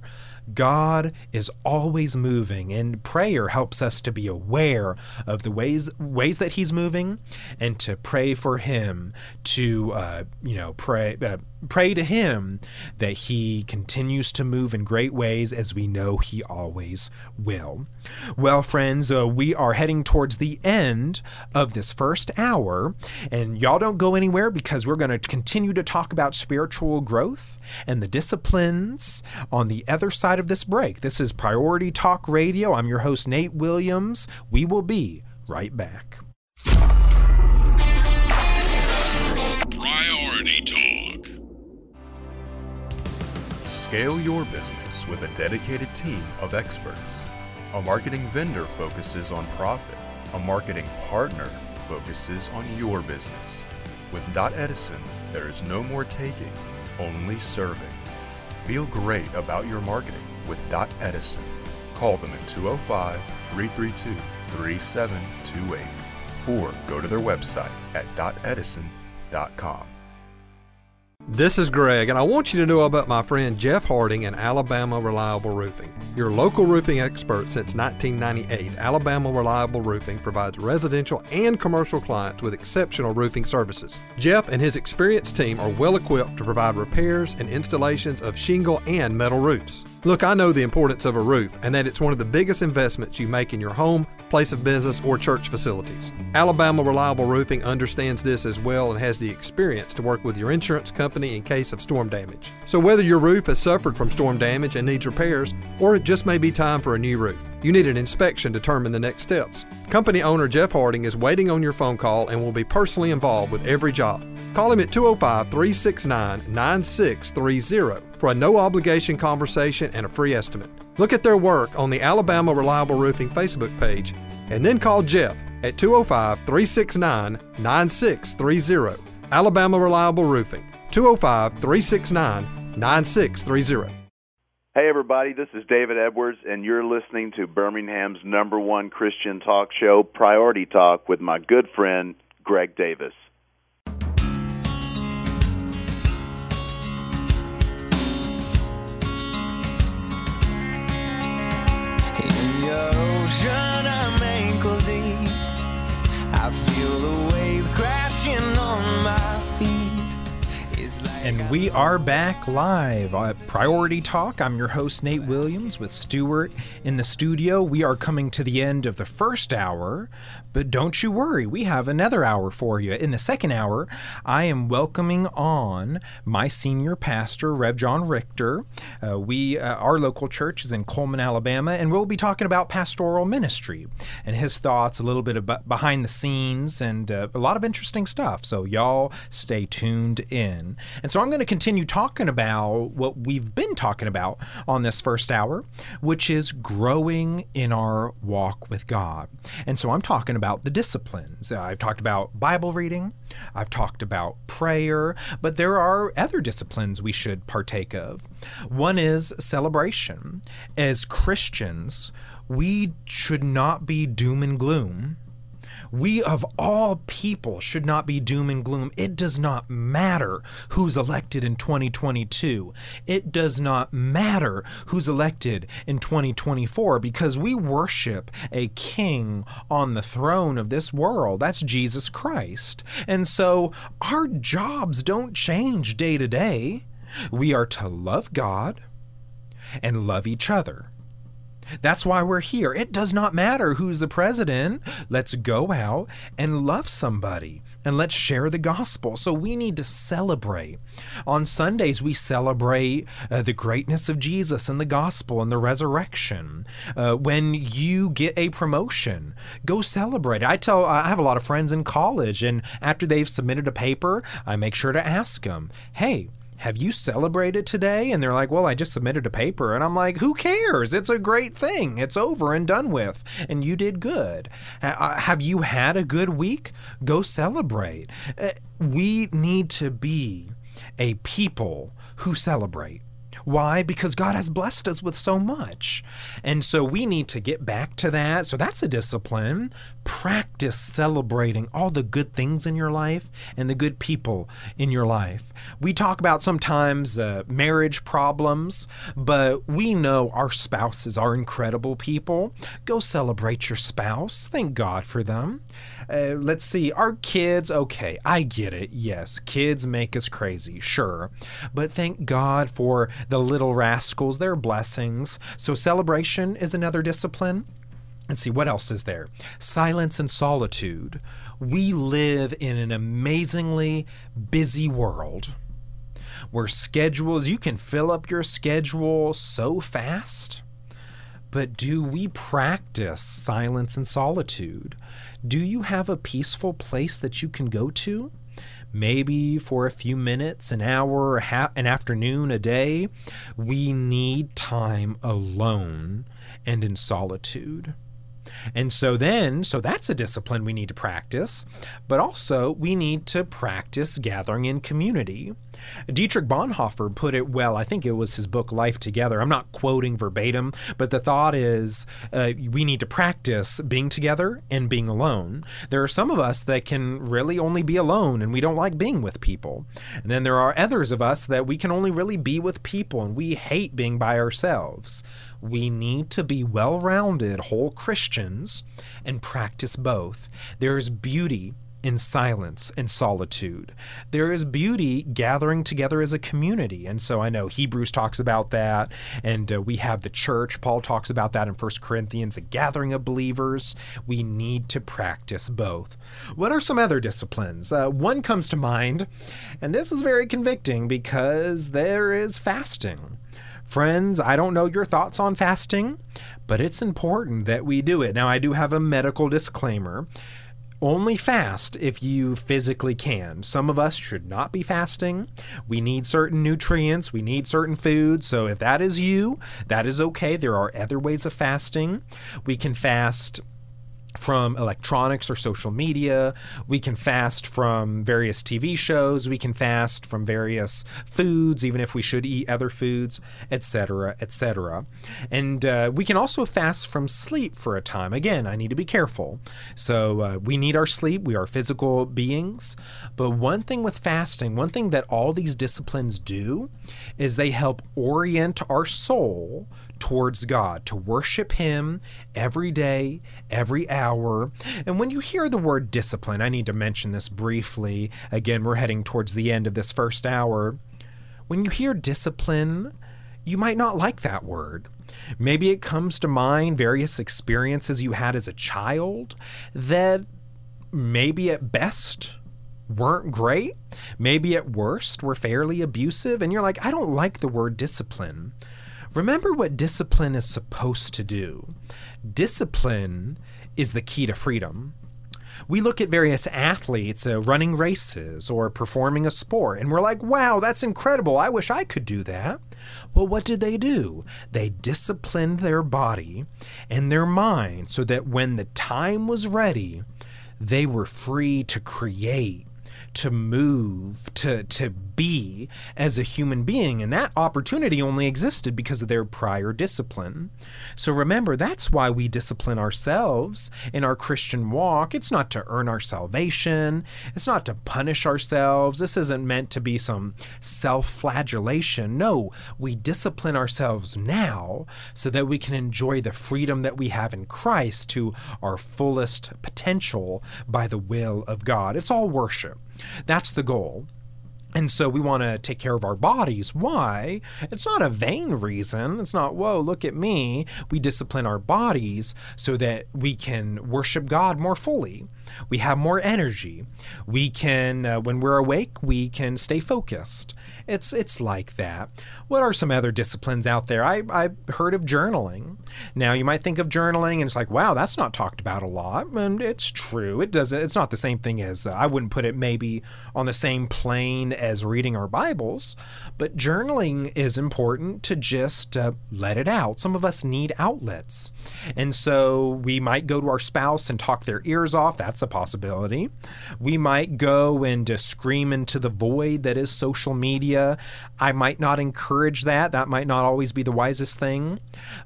God is always moving, and prayer helps us to be aware of the ways ways that He's moving, and to pray for Him to uh, you know pray uh, pray to Him that He continues to move in great ways as we know He always will. Well, friends, uh, we are heading towards the end of this first hour, and y'all don't go anywhere because we're going to continue to talk about spiritual growth and the disciplines on the other side of this break. This is Priority Talk Radio. I'm your host, Nate Williams. We will be right back. Priority Talk. Scale your business with a dedicated team of experts. A marketing vendor focuses on profit. A marketing partner focuses on your business. With Dot Edison, there is no more taking, only serving. Feel great about your marketing with Dot Edison. Call them at 205 332 3728 or go to their website at dotedison.com. This is Greg, and I want you to know about my friend Jeff Harding and Alabama Reliable Roofing. Your local roofing expert since 1998, Alabama Reliable Roofing provides residential and commercial clients with exceptional roofing services. Jeff and his experienced team are well equipped to provide repairs and installations of shingle and metal roofs. Look, I know the importance of a roof and that it's one of the biggest investments you make in your home, place of business, or church facilities. Alabama Reliable Roofing understands this as well and has the experience to work with your insurance company in case of storm damage. So, whether your roof has suffered from storm damage and needs repairs, or it just may be time for a new roof, you need an inspection to determine the next steps. Company owner Jeff Harding is waiting on your phone call and will be personally involved with every job. Call him at 205 369 9630 for a no obligation conversation and a free estimate. Look at their work on the Alabama Reliable Roofing Facebook page and then call Jeff at 205 369 9630. Alabama Reliable Roofing, 205 369 9630. Hey, everybody, this is David Edwards, and you're listening to Birmingham's number one Christian talk show, Priority Talk, with my good friend, Greg Davis. Ocean, I'm ankle deep. I feel the waves crashing on my feet. And we are back live at Priority Talk. I'm your host, Nate Williams, with Stuart in the studio. We are coming to the end of the first hour, but don't you worry, we have another hour for you. In the second hour, I am welcoming on my senior pastor, Rev John Richter. Uh, we, uh, our local church is in Cullman, Alabama, and we'll be talking about pastoral ministry and his thoughts, a little bit about behind the scenes, and uh, a lot of interesting stuff. So y'all stay tuned in. And so I'm going to continue talking about what we've been talking about on this first hour, which is growing in our walk with God. And so I'm talking about the disciplines. Uh, I've talked about Bible reading, I've talked about prayer, but there are other disciplines we should partake of. One is celebration. As Christians, we should not be doom and gloom we of all people should not be doom and gloom. It does not matter who's elected in 2022. It does not matter who's elected in 2024 because we worship a king on the throne of this world. That's Jesus Christ. And so our jobs don't change day to day. We are to love God and love each other. That's why we're here. It does not matter who's the president. Let's go out and love somebody and let's share the gospel. So we need to celebrate. On Sundays, we celebrate uh, the greatness of Jesus and the gospel and the resurrection. Uh, when you get a promotion, go celebrate. I tell, I have a lot of friends in college, and after they've submitted a paper, I make sure to ask them, hey, have you celebrated today? And they're like, well, I just submitted a paper. And I'm like, who cares? It's a great thing. It's over and done with. And you did good. Uh, have you had a good week? Go celebrate. Uh, we need to be a people who celebrate. Why? Because God has blessed us with so much. And so we need to get back to that. So that's a discipline. Practice celebrating all the good things in your life and the good people in your life. We talk about sometimes uh, marriage problems, but we know our spouses are incredible people. Go celebrate your spouse. Thank God for them. Uh, let's see, our kids, okay, I get it. Yes, kids make us crazy, sure. But thank God for the little rascals, their blessings. So celebration is another discipline. Let's see, what else is there? Silence and solitude. We live in an amazingly busy world where schedules, you can fill up your schedule so fast. But do we practice silence and solitude? Do you have a peaceful place that you can go to? Maybe for a few minutes, an hour, an afternoon, a day. We need time alone and in solitude. And so then, so that's a discipline we need to practice, but also we need to practice gathering in community. Dietrich Bonhoeffer put it well. I think it was his book Life Together. I'm not quoting verbatim, but the thought is uh, we need to practice being together and being alone. There are some of us that can really only be alone and we don't like being with people. And then there are others of us that we can only really be with people and we hate being by ourselves. We need to be well rounded, whole Christians and practice both. There's beauty in silence and solitude. There is beauty gathering together as a community. And so I know Hebrews talks about that, and uh, we have the church. Paul talks about that in 1 Corinthians, a gathering of believers. We need to practice both. What are some other disciplines? Uh, one comes to mind, and this is very convicting because there is fasting. Friends, I don't know your thoughts on fasting, but it's important that we do it. Now, I do have a medical disclaimer. Only fast if you physically can. Some of us should not be fasting. We need certain nutrients, we need certain foods. So, if that is you, that is okay. There are other ways of fasting. We can fast from electronics or social media. We can fast from various TV shows. We can fast from various foods, even if we should eat other foods, etc., etc. And uh, we can also fast from sleep for a time. Again, I need to be careful. So uh, we need our sleep. We are physical beings. But one thing with fasting, one thing that all these disciplines do, is they help orient our soul towards God, to worship Him every day, every hour. And when you hear the word discipline, I need to mention this briefly. Again, we're heading towards the end of this first hour. When you hear discipline, you might not like that word. Maybe it comes to mind various experiences you had as a child that maybe at best weren't great. Maybe at worst were fairly abusive. And you're like, I don't like the word discipline. Remember what discipline is supposed to do. Discipline is the key to freedom. We look at various athletes uh, running races or performing a sport, and we're like, wow, that's incredible. I wish I could do that. Well, what did they do? They disciplined their body and their mind so that when the time was ready, they were free to create to move, to to be as a human being, and that opportunity only existed because of their prior discipline. So remember, that's why we discipline ourselves in our Christian walk. It's not to earn our salvation. It's not to punish ourselves. This isn't meant to be some self-flagellation. No, we discipline ourselves now so that we can enjoy the freedom that we have in Christ to our fullest potential by the will of God. It's all worship. That's the goal. And so we want to take care of our bodies. Why? It's not a vain reason. It's not, whoa, look at me. We discipline our bodies so that we can worship God more fully. We have more energy. We can, uh, when we're awake, we can stay focused. It's it's like that. What are some other disciplines out there? I I've heard of journaling. Now you might think of journaling and it's like, wow, that's not talked about a lot, and it's true. It doesn't. It's not the same thing as uh, I wouldn't put it maybe on the same plane as reading our Bibles, but journaling is important to just uh, let it out. Some of us need outlets, and so we might go to our spouse and talk their ears off. That's a possibility. We might go and uh, scream into the void that is social media. I might not encourage that. That might not always be the wisest thing.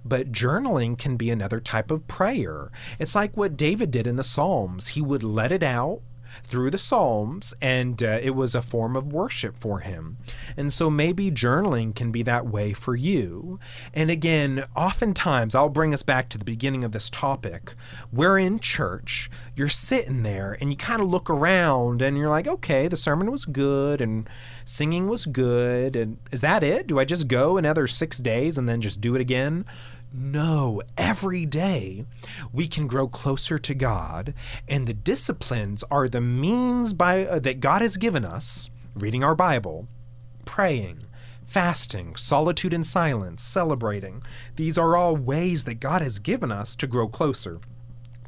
But journaling can be another type of prayer. It's like what David did in the Psalms. He would let it out through the Psalms, and uh, it was a form of worship for him. And so maybe journaling can be that way for you. And again, oftentimes, I'll bring us back to the beginning of this topic. We're in church, you're sitting there, and you kind of look around, and you're like, okay, the sermon was good, and singing was good, and is that it? Do I just go another six days and then just do it again? No, every day we can grow closer to God, and the disciplines are the means by uh, that God has given us, reading our Bible, praying, fasting, solitude and silence, celebrating. These are all ways that God has given us to grow closer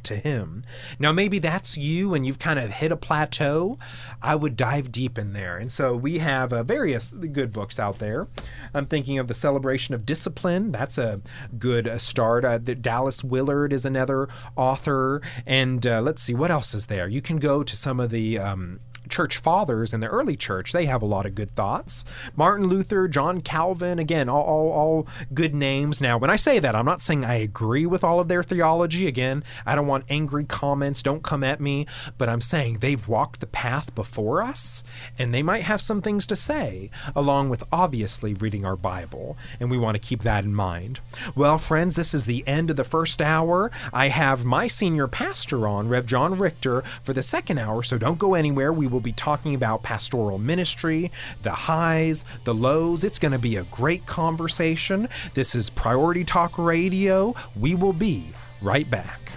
to Him. Now, maybe that's you and you've kind of hit a plateau. I would dive deep in there. And so we have uh, various good books out there. I'm thinking of The Celebration of Discipline. That's a good uh, start. Uh, Dallas Willard is another author. And uh, let's see, what else is there? You can go to some of the. Um, church fathers in the early church, they have a lot of good thoughts. Martin Luther, John Calvin, again, all, all, all, good names. Now, when I say that, I'm not saying I agree with all of their theology. Again, I don't want angry comments. Don't come at me. But I'm saying they've walked the path before us, and they might have some things to say, along with obviously reading our Bible. And we want to keep that in mind. Well, friends, this is the end of the first hour. I have my senior pastor on, Rev John Richter, for the second hour, so don't go anywhere. We will be talking about pastoral ministry, the highs, the lows. It's going to be a great conversation. This is Priority Talk Radio. We will be right back.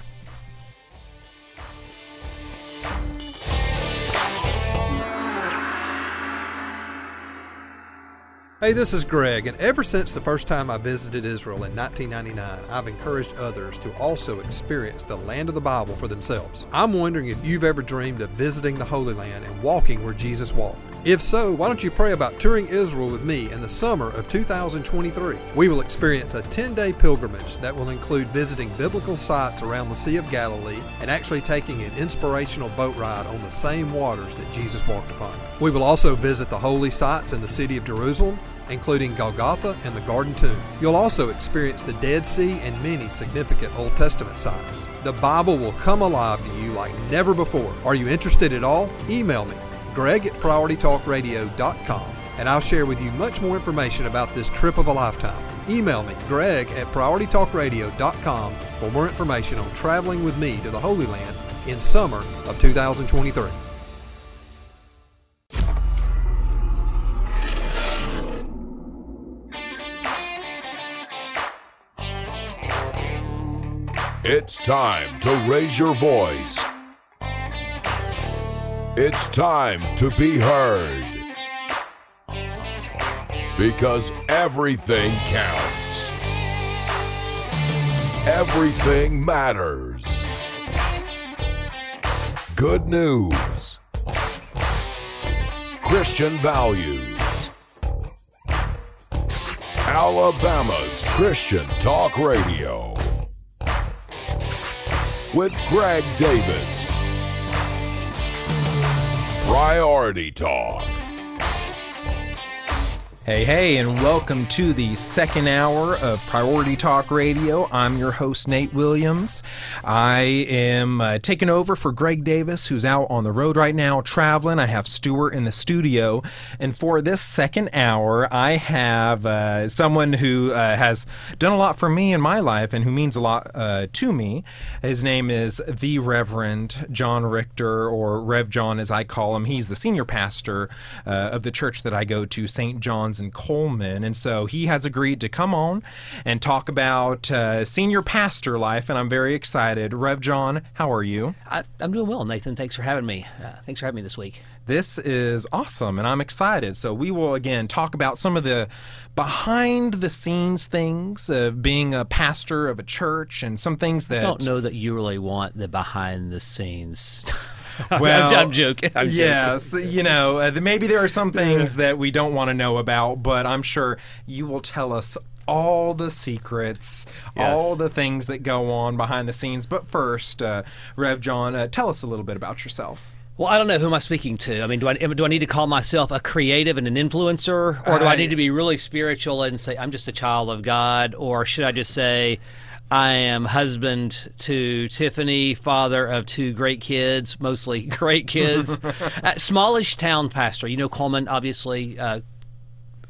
Hey, this is Greg, and ever since the first time I visited Israel in 1999, I've encouraged others to also experience the land of the Bible for themselves. I'm wondering if you've ever dreamed of visiting the Holy Land and walking where Jesus walked. If so, why don't you pray about touring Israel with me in the summer of 2023? We will experience a 10 day pilgrimage that will include visiting biblical sites around the Sea of Galilee and actually taking an inspirational boat ride on the same waters that Jesus walked upon. We will also visit the holy sites in the city of Jerusalem including Golgotha and the Garden Tomb. You'll also experience the Dead Sea and many significant Old Testament sites. The Bible will come alive to you like never before. Are you interested at all? Email me, greg at prioritytalkradio.com, and I'll share with you much more information about this trip of a lifetime. Email me, greg at prioritytalkradio.com, for more information on traveling with me to the Holy Land in summer of 2023. It's time to raise your voice. It's time to be heard. Because everything counts. Everything matters. Good news. Christian values. Alabama's Christian Talk Radio. With Greg Davis. Priority Talk. Hey, hey, and welcome to the second hour of Priority Talk Radio. I'm your host, Nate Williams. I am uh, taking over for Greg Davis, who's out on the road right now traveling. I have Stuart in the studio. And for this second hour, I have uh, someone who uh, has done a lot for me in my life and who means a lot uh, to me. His name is the Reverend John Richter, or Rev John as I call him. He's the senior pastor uh, of the church that I go to, St. John's in Cullman. And so he has agreed to come on and talk about uh, senior pastor life, and I'm very excited. Rev John, how are you? I, am doing well, Nathan. Thanks for having me. Uh, thanks for having me this week. This is awesome, and I'm excited. So, we will again talk about some of the behind the scenes things of being a pastor of a church and some things that. I don't know that you really want the behind the scenes. Well, I'm, I'm joking. I'm yes, joking. you know, uh, maybe there are some things that we don't want to know about, but I'm sure you will tell us all the secrets, Yes. all the things that go on behind the scenes. But first, uh, Rev John, uh, tell us a little bit about yourself. Well, I don't know who am I speaking to. I mean, do I do I need to call myself a creative and an influencer, or do I I- need to be really spiritual and say I'm just a child of God, or should I just say I am husband to Tiffany, father of two great kids, mostly great kids, uh, smallish town pastor. You know, Cullman, obviously. Uh,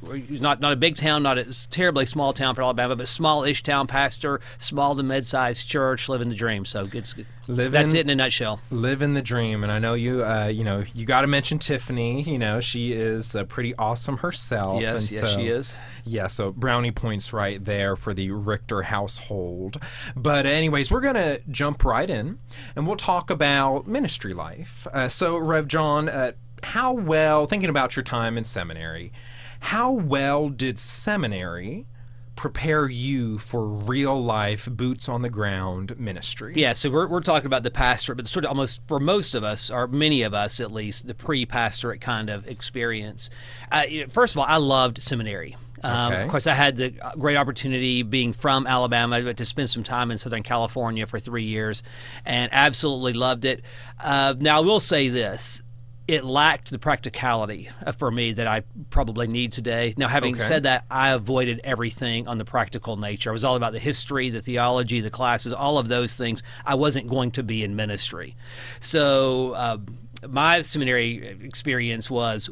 not not a big town, not a terribly small town for Alabama, but small-ish town pastor, small to mid-sized church, living the dream. So it's Living- that's it in a nutshell. Living the dream, and I know you. Uh, you know, you got to mention Tiffany. You know, she is uh, pretty awesome herself. Yes, yes, so- she is. Yeah, so brownie points right there for the Richter household. But anyways, we're gonna jump right in, and we'll talk about ministry life. Uh, so, Rev John, uh, how well thinking about your time in seminary? How well did seminary prepare you for real life, boots on the ground ministry? Yeah, so we're, we're talking about the pastorate, but sort of almost for most of us, or many of us at least, the pre-pastorate kind of experience. Uh, you know, first of all, I loved seminary. Um, Okay. Of course, I had the great opportunity being from Alabama but to spend some time in Southern California for three years, and absolutely loved it. Uh, now, I will say this. It lacked the practicality uh, for me that I probably need today. Now, having Okay. said that, I avoided everything on the practical nature. I was all about the history, the theology, the classes, all of those things. I wasn't going to be in ministry. So, uh, my seminary experience was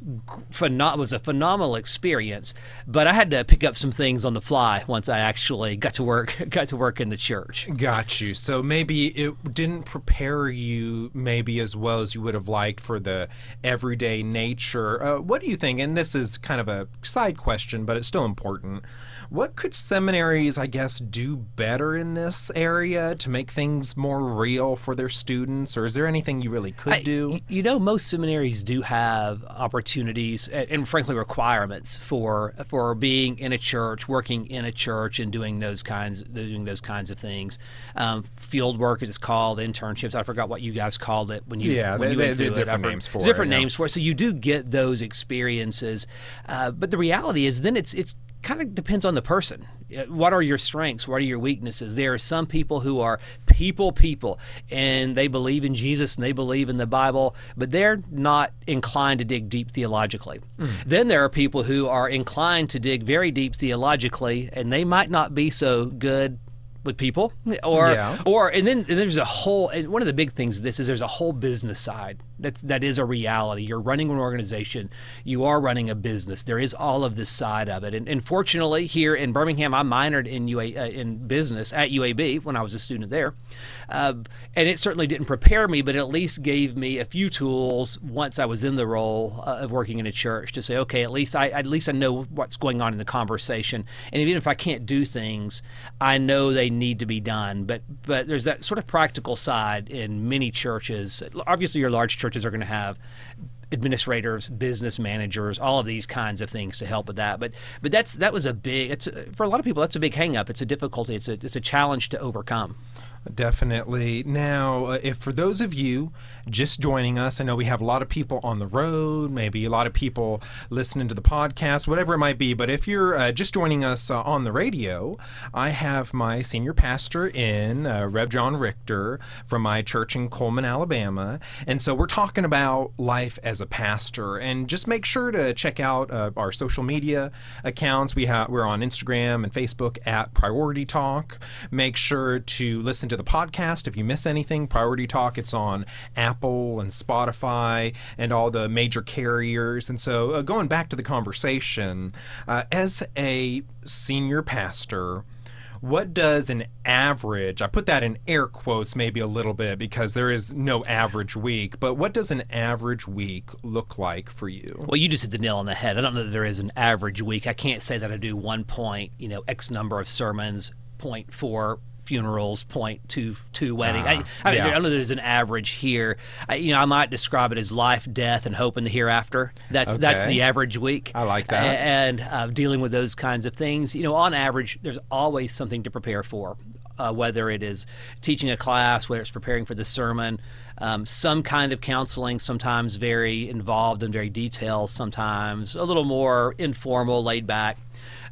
phenom- was a phenomenal experience, but I had to pick up some things on the fly once I actually got to work got to work in the church. Got you. So maybe it didn't prepare you maybe as well as you would have liked for the everyday nature. Uh, what do you think? And this is kind of a side question, but it's still important. What could seminaries, I guess, do better in this area to make things more real for their students? Or is there anything you really could I- do? You know, most seminaries do have opportunities and, and frankly requirements for for being in a church, working in a church, and doing those kinds doing those kinds of things. Um, field work, as it's called, internships. I forgot what you guys called it when you Yeah, when they- you they- they- through it. different names for there's it, different yeah. names for it. So you do get those experiences, uh, but the reality is, then it's it's kind of depends on the person. Uh, What are your strengths? What are your weaknesses? There are some people who are people, people, and they believe in Jesus and they believe in the Bible, but they're not inclined to dig deep theologically. Then there are people who are inclined to dig very deep theologically, and they might not be so good with people or Yeah. or and then and there's a whole and one of the big things of this is there's a whole business side that's that is a reality. You're running an organization. You are running a business. There is all of this side of it. And, and fortunately here in Birmingham I minored in UA uh, in business at UAB when I was a student there. Uh, and it certainly didn't prepare me but at least gave me a few tools once I was in the role uh, of working in a church to say okay at least I at least I know what's going on in the conversation. And even if I can't do things I know they need to be done. But but there's that sort of practical side in many churches. Obviously your large churches are going to have administrators business managers all of these kinds of things to help with that. But but that's that was a big it's for a lot of people that's a big hang up it's a difficulty. It's a it's a challenge to overcome Definitely. Now, uh, if for those of you just joining us, I know we have a lot of people on the road, maybe a lot of people listening to the podcast, whatever it might be. But if you're uh, just joining us uh, on the radio, I have my senior pastor in, uh, Rev John Richter, from my church in Cullman, Alabama. And so we're talking about life as a pastor. And just make sure to check out uh, our social media accounts. We have we're on Instagram and Facebook at Priority Talk. Make sure to listen to the podcast if you miss anything. Priority Talk, it's on Apple and Spotify and all the major carriers. And so, uh, going back to the conversation, uh, as a senior pastor, what does an average i put that in air quotes maybe a little bit because there is no average week but what does an average week look like for you Well, you just hit the nail on the head. I don't know that there is an average week. I can't say that I do one point, you know, X number of sermons, point four funerals, point two two weddings. I, Ah, I mean. I don't know there's an average here. I, you know, I might describe it as life, death, and hope in the hereafter. That's that's the average week. I like that. And uh, dealing with those kinds of things, you know, on average, there's always something to prepare for. Uh, whether it is teaching a class, whether it's preparing for the sermon, um, some kind of counseling, sometimes very involved and very detailed, sometimes a little more informal, laid back.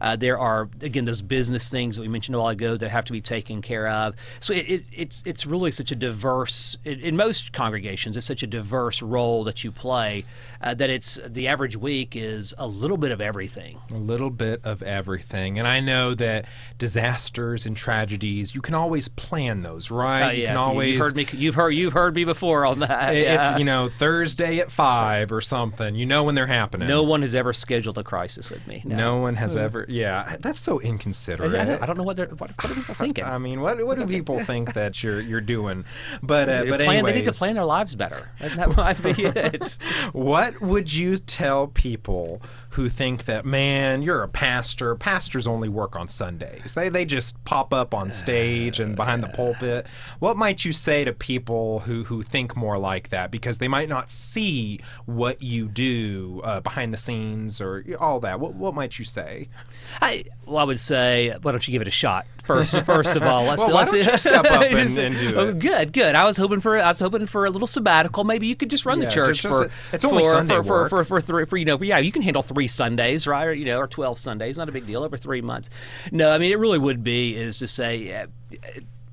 Uh, there are again those business things that we mentioned a while ago that have to be taken care of. So it, it, it's it's really such a diverse in, in most congregations. It's such a diverse role that you play uh, that it's the average week is a little bit of everything. A little bit of everything. And I know that disasters and tragedies, you can always plan those, right? Uh, you can always. you've heard me. You've heard you've heard me before on that. It's, yeah. you know, Thursday at 5 or something. You know when they're happening. no one has ever scheduled a crisis with me. No, No one has Hmm. ever. Yeah, that's so inconsiderate. I, don't, I don't know what they're what, what are people thinking. I mean, what what do people think that you're you're doing? But uh, They but plan, they need to plan their lives better. That, that might be it. What would you tell people who think that man, you're a pastor? Pastors only work on Sundays. They they just pop up on stage and behind the pulpit. What might you say to people who who think more like that because they might not see what you do uh, behind the scenes or all that? What what might you say? I, well, I would say, why don't you give it a shot first? First of all, let's, Well, let's don't you step up and- Just- and do oh, it? Good, good. I was hoping for I was hoping for a little sabbatical. Maybe you could just run Yeah, the church just- just for a- it's only for, Sunday for, for, work. for, for three for you know yeah you can handle three Sundays right or, you know or twelve Sundays not a big deal over three months. No, I mean it really would be is to say. Uh,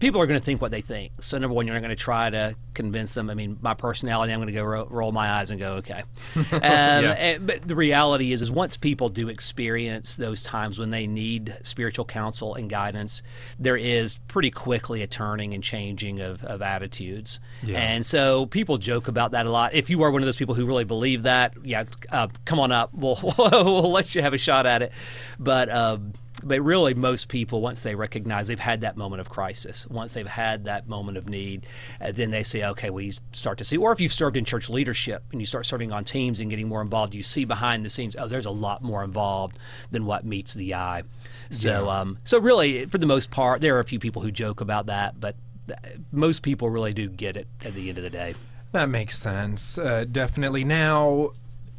People are going to think what they think. So number one, you're not going to try to convince them. I mean, my personality, I'm going to go ro- roll my eyes and go, okay. Um, and- but the reality is, is once people do experience those times when they need spiritual counsel and guidance, there is pretty quickly a turning and changing of, of attitudes. Yeah. And so people joke about that a lot. If you are one of those people who really believe that, yeah, uh, come on up. We'll, we'll let you have a shot at it. But um, but really, most people, once they recognize they've had that moment of crisis, once they've had that moment of need, uh, then they say, okay, we start to see. Or if you've served in church leadership and you start serving on teams and getting more involved, you see behind the scenes, oh, there's a lot more involved than what meets the eye. So, Yeah. um, so really, for the most part, there are a few people who joke about that, but th- most people really do get it at the end of the day. That makes sense. Uh, definitely. Now,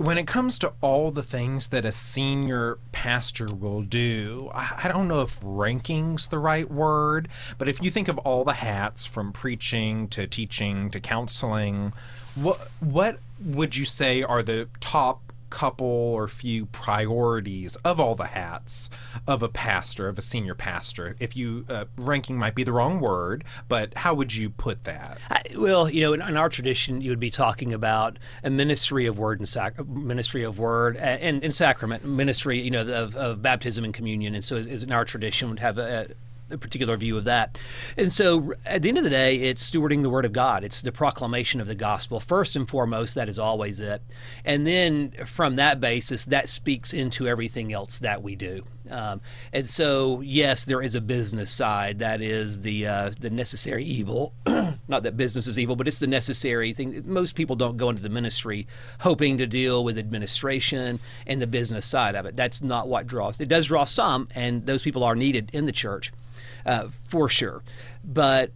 when it comes to all the things that a senior pastor will do, I, don't know if ranking's the right word, but if you think of all the hats from preaching to teaching to counseling, what what would you say are the top couple or few priorities of all the hats of a pastor, of a senior pastor? If you uh, ranking might be the wrong word, but how would you put that? I, well, you know, in, in our tradition, you would be talking about a ministry of word and sac- ministry of word uh, and, and sacrament ministry, you know, of, of baptism and communion. And so, is, is in our tradition, would have a, a particular view of that. And so, at the end of the day, it's stewarding the word of God. It's the proclamation of the gospel first and foremost. That is always it. And then, from that basis, that speaks into everything else that we do. Um, and so, yes, there is a business side that is the uh, the necessary evil. Not that business is evil, but it's the necessary thing. Most people don't go into the ministry hoping to deal with administration and the business side of it. That's not what draws. It does draw some, and those people are needed in the church, uh, for sure. But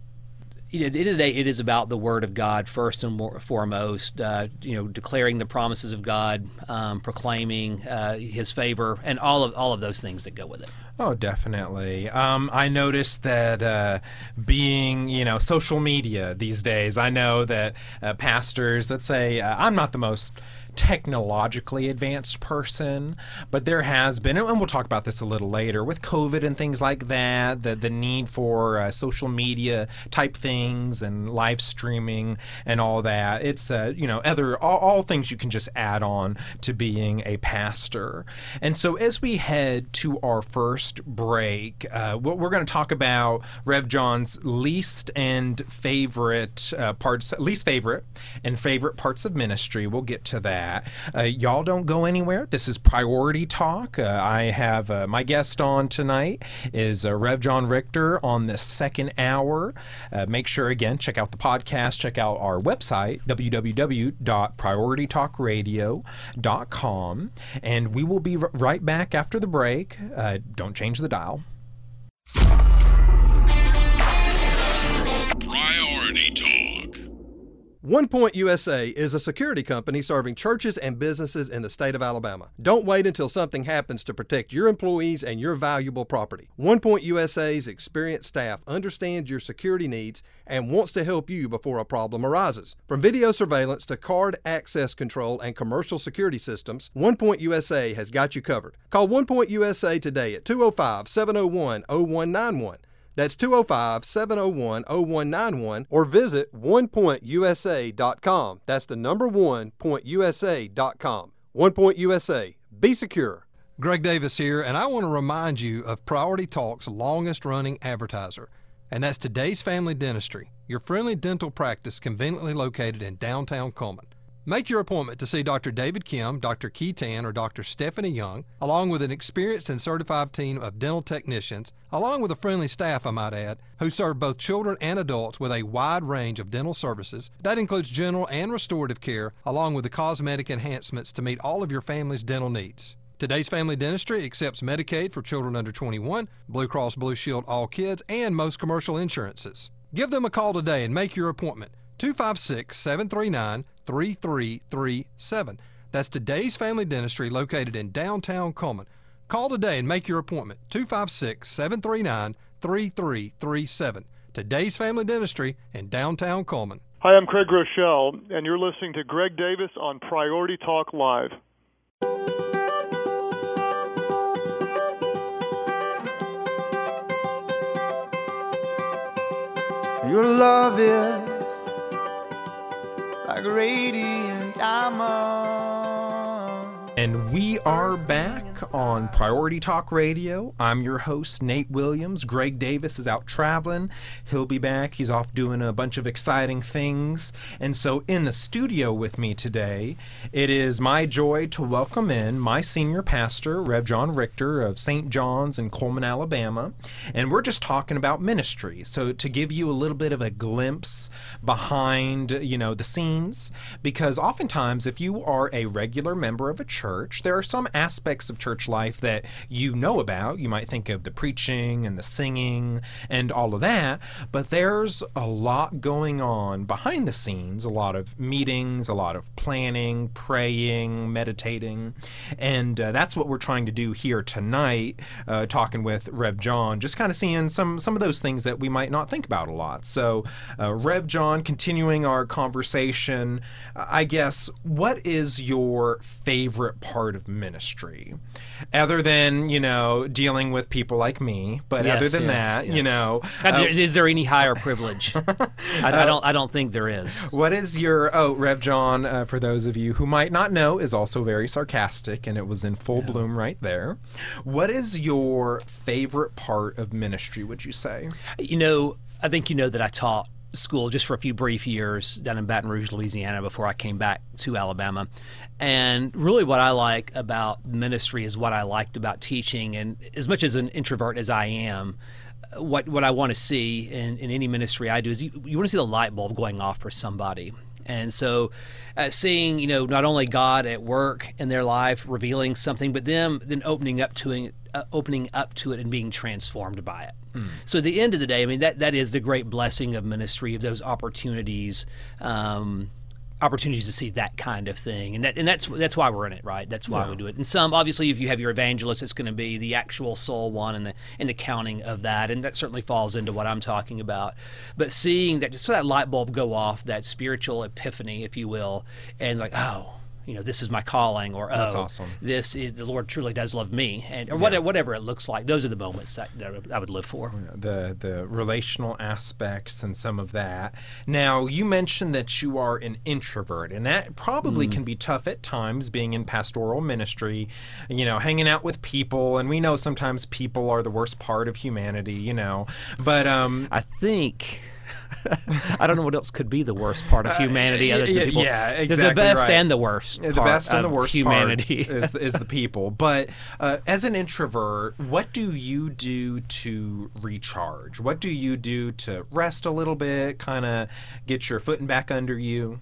you know, at the end of the day, it is about the Word of God first and more, foremost. Uh, you know, declaring the promises of God, um, proclaiming uh, His favor, and all of all of those things that go with it. Oh, definitely. Um, I noticed that uh, being, you know, social media these days, I know that uh, pastors, let's say, uh, I'm not the most technologically advanced person, but there has been, and we'll talk about this a little later, with COVID and things like that, the, the need for uh, social media type things and live streaming and all that. It's, uh, you know, other, all, all things you can just add on to being a pastor. And so as we head to our first break, uh, we're going to talk about Rev John's least and favorite uh, parts, least favorite and favorite parts of ministry. We'll get to that that. Uh, y'all don't go anywhere. This is Priority Talk. Uh, I have uh, my guest on tonight is uh, Rev John Richter on the second hour. Uh, make sure again check out the podcast. Check out our website www.prioritytalkradio.com, and we will be r- right back after the break. Uh, don't change the dial. One Point USA is a security company serving churches and businesses in the state of Alabama. Don't wait until something happens to protect your employees and your valuable property. One Point USA's experienced staff understands your security needs and wants to help you before a problem arises. From video surveillance to card access control and commercial security systems, One Point USA has got you covered. Call One Point USA today at 205 701 0191. That's 205 701 0191 or visit onepointusa.com. That's the number one pointusa.com. One Point USA. Be secure. Greg Davis here, and I want to remind you of Priority Talk's longest running advertiser, and that's Today's Family Dentistry, your friendly dental practice conveniently located in downtown Cullman. Make your appointment to see Dr. David Kim, Dr. Keaton, or Dr. Stephanie Young, along with an experienced and certified team of dental technicians, along with a friendly staff, I might add, who serve both children and adults with a wide range of dental services. That includes general and restorative care, along with the cosmetic enhancements to meet all of your family's dental needs. Today's Family Dentistry accepts Medicaid for children under 21, Blue Cross Blue Shield All Kids, and most commercial insurances. Give them a call today and make your appointment. 256 739 3337. That's today's family dentistry located in downtown Cullman. Call today and make your appointment. 256 739 3337. Today's family dentistry in downtown Cullman. Hi, I'm Craig Rochelle, and you're listening to Greg Davis on Priority Talk Live. Your love is like a radiant diamond. And we are back on Priority Talk Radio. I'm your host, Nate Williams. Greg Davis is out traveling. He'll be back. He's off doing a bunch of exciting things. And so, in the studio with me today, it is my joy to welcome in my senior pastor, Rev John Richter of St. John's in Cullman, Alabama. And we're just talking about ministry. So, to give you a little bit of a glimpse behind, you know, the scenes, because oftentimes, if you are a regular member of a church, there are some aspects of church life that you know about. You might think of the preaching and the singing and all of that, but there's a lot going on behind the scenes, a lot of meetings, a lot of planning, praying, meditating. And uh, that's what we're trying to do here tonight, uh, talking with Rev John, just kind of seeing some, some of those things that we might not think about a lot. So, uh, Rev John, continuing our conversation, I guess, what is your favorite part of ministry other than you know dealing with people like me but Yes, other than yes, that you know Uh, uh, is there any higher privilege? I, I don't. I don't think there is. what is your oh rev john uh, for those of you who might not know is also very sarcastic and it was in full bloom right there what is your favorite part of ministry would you say You know, I think you know that I taught school just for a few brief years down in Baton Rouge, Louisiana, before I came back to Alabama. And really, what I like about ministry is what I liked about teaching. And as much as an introvert as I am, what what I want to see in, in any ministry I do is you, you want to see the light bulb going off for somebody. And so, uh, seeing you know not only God at work in their life, revealing something, but them then opening up to it, uh, opening up to it and being transformed by it. So at the end of the day, I mean that that is the great blessing of ministry of those opportunities. Um, opportunities to see that kind of thing. And that and that's that's why we're in it right? That's why Yeah. we do it. And some obviously if you have your evangelist it's going to be the actual soul one and the and the counting of that. And that certainly falls into what I'm talking about. But seeing that just for that light bulb go off that spiritual epiphany if you will and it's like oh you know this is my calling or oh That's awesome. this is the Lord truly does love me and or Yeah. whatever, whatever it looks like those are the moments that, that I would- I would live for the the relational aspects and some of that. Now, you mentioned that you are an introvert, and that probably Mm. can be tough at times being in pastoral ministry, you know, hanging out with people, and we know sometimes people are the worst part of humanity, you know. But um I think I don't know what else could be the worst part of humanity other than Uh, yeah, people. Yeah, exactly. the best right. and the worst. The best and the worst humanity is, is the people. But uh, as an introvert, what do you do to recharge? What do you do to rest a little bit, kind of get your footing back under you?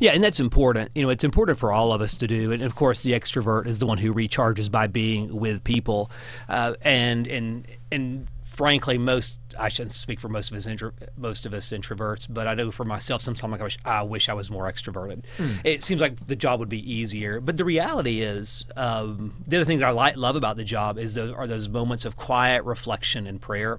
Yeah, and that's important. You know, it's important for all of us to do. And of course, the extrovert is the one who recharges by being with people. Uh, and and and frankly, most I shouldn't speak for most of us intro, most of us introverts, but I know for myself, sometimes like I wish I wish I was more extroverted. Hmm. It seems like the job would be easier, but the reality is, um, the other thing that I like, love about the job is those are those moments of quiet reflection and prayer,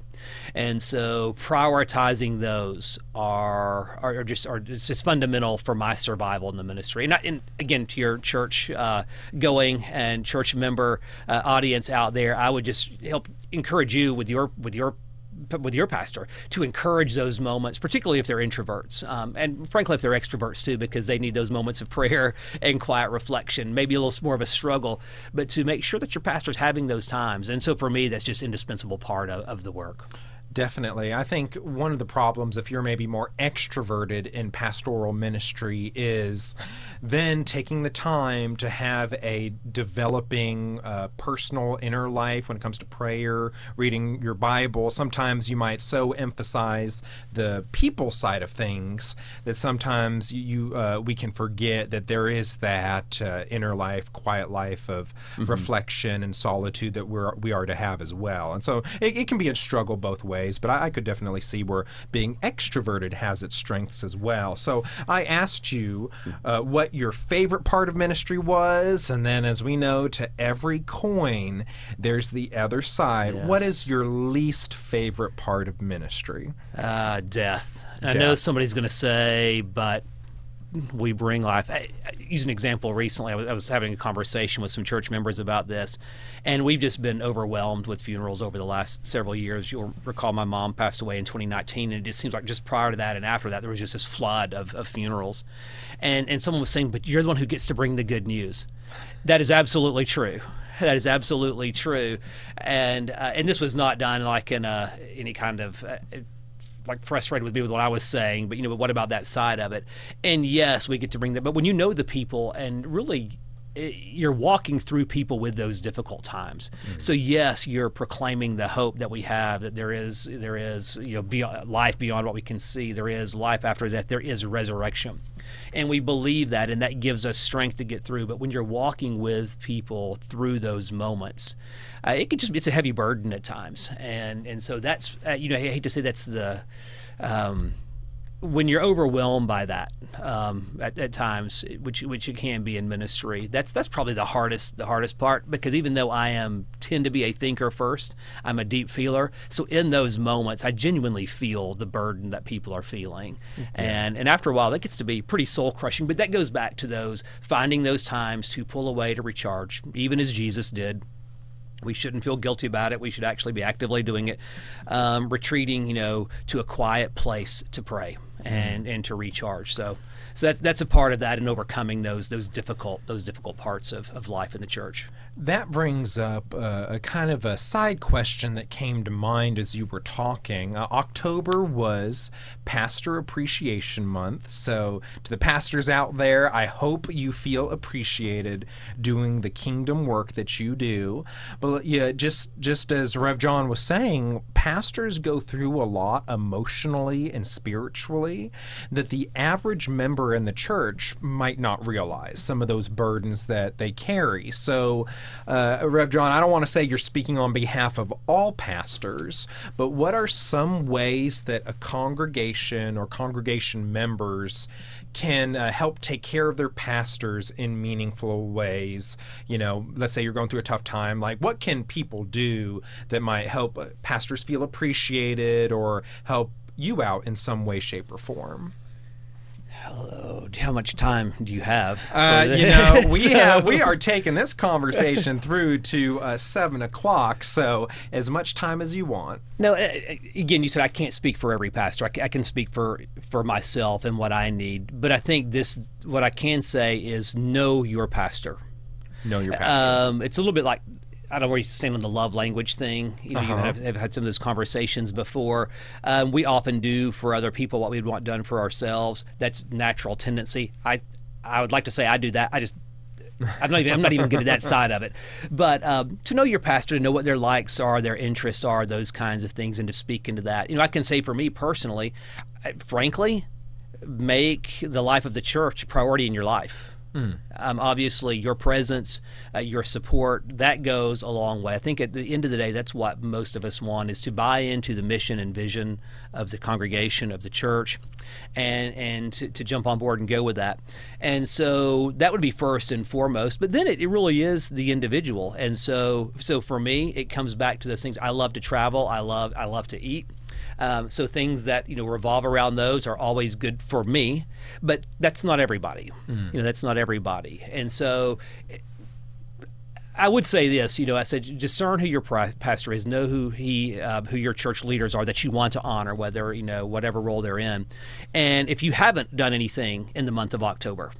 and so prioritizing those are are, are just are it's just fundamental for my survival in the ministry. And, I, and again, to your church uh, going and church member uh, audience out there, I would just help encourage you with your with your with your pastor to encourage those moments, particularly if they're introverts, um, and frankly if they're extroverts too, because they need those moments of prayer and quiet reflection. Maybe a little more of a struggle, but to make sure that your pastor's having those times. And so for me, that's just indispensable part of, of the work. Definitely. I think one of the problems, if you're maybe more extroverted in pastoral ministry, is then taking the time to have a developing uh, personal inner life when it comes to prayer, reading your Bible. Sometimes you might so emphasize the people side of things that sometimes you uh, we can forget that there is that uh, inner life, quiet life of Mhm. reflection and solitude that we're we are to have as well. And so it, it can be a struggle both ways, but I, I could definitely see where being extroverted has its strengths as well. So I asked you uh, what your favorite part of ministry was, and then as we know, to every coin, there's the other side. What Yes. is your least favorite part of ministry? Uh, death. And I know somebody's going to say, but we bring life. I, use an example recently. I was, I was having a conversation with some church members about this, and we've just been overwhelmed with funerals over the last several years. You'll recall my mom passed away in 2019, and it just seems like just prior to that and after that, there was just this flood of, of funerals. And, and someone was saying, but you're the one who gets to bring the good news. That is absolutely true. That is absolutely true, and uh, and this was not done like in a any kind of uh, like frustrated with me with what I was saying, but you know, but what about that side of it? And yes, we get to bring that. But when you know the people and really eh, you're walking through people with those difficult times. So yes, you're proclaiming the hope that we have that there is there is you know beyond, life beyond what we can see. There is life after death. There is resurrection, and we believe that, and that gives us strength to get through. But when you're walking with people through those moments, uh, it can just be it's a heavy burden at times, and and so that's uh, you know I hate to say that's the um, when you're overwhelmed by that um, at, at times, which which it can be in ministry, that's that's probably the hardest the hardest part because even though I am tend to be a thinker first, I'm a deep feeler. So in those moments, I genuinely feel the burden that people are feeling, and and after a while, that gets to be pretty soul crushing. But that goes back to those finding those times to pull away to recharge, even as Jesus did we shouldn't feel guilty about it. We should actually be actively doing it. Um, retreating, you know, to a quiet place to pray and and to recharge. So, so that's that's a part of that and overcoming those those difficult those difficult parts of, of life in the church. That brings up a kind of a side question that came to mind as you were talking. Uh, October was Pastor Appreciation Month. So, to the pastors out there, I hope you feel appreciated doing the kingdom work that you do. But yeah, just just as Rev John was saying, pastors go through a lot emotionally and spiritually. that the average member in the church might not realize some of those burdens that they carry. So, uh, Rev John, I don't want to say you're speaking on behalf of all pastors, but what are some ways that a congregation or congregation members can uh, help take care of their pastors in meaningful ways. You know, let's say you're going through a tough time. Like, what can people do that might help uh, pastors feel appreciated or help you out in some way, shape, or form? Hello. How much time do you have? Uh, you know, we have we are taking this conversation through to uh, seven o'clock, so as much time as you want. No, uh, again, you said I can't speak for every pastor. I, I can speak for for myself and what I need. But I think this, what I can say is, know your pastor. Know your pastor. Um, it's a little bit like I don't you stand on the love language thing. You know, Uh-huh. you have, have had some of those conversations before. Um, we often do for other people what we'd want done for ourselves. That's natural tendency. I I would like to say I do that. I just I'm not even I'm not even good at that side of it. But um, to know your pastor, to know what their likes are, their interests are, those kinds of things, and to speak into that. You know, I can say for me personally, frankly, make the life of the church a priority in your life. Um, obviously, your presence, uh, your support, that goes a long way. I think at the end of the day, that's what most of us want is to buy into the mission and vision of the congregation, of the church, and, and to, to jump on board and go with that. And so that would be first and foremost. But then it, it really is the individual. And so, so for me, it comes back to those things. I love to travel. I love, I love to eat. Um, so things that you know revolve around those are always good for me, but that's not everybody. Mm. You know, that's not everybody. And so I would say this, you know, I said discern who your pastor is, know who he, uh, who your church leaders are that you want to honor, whether you know whatever role they're in, and if you haven't done anything in the month of October,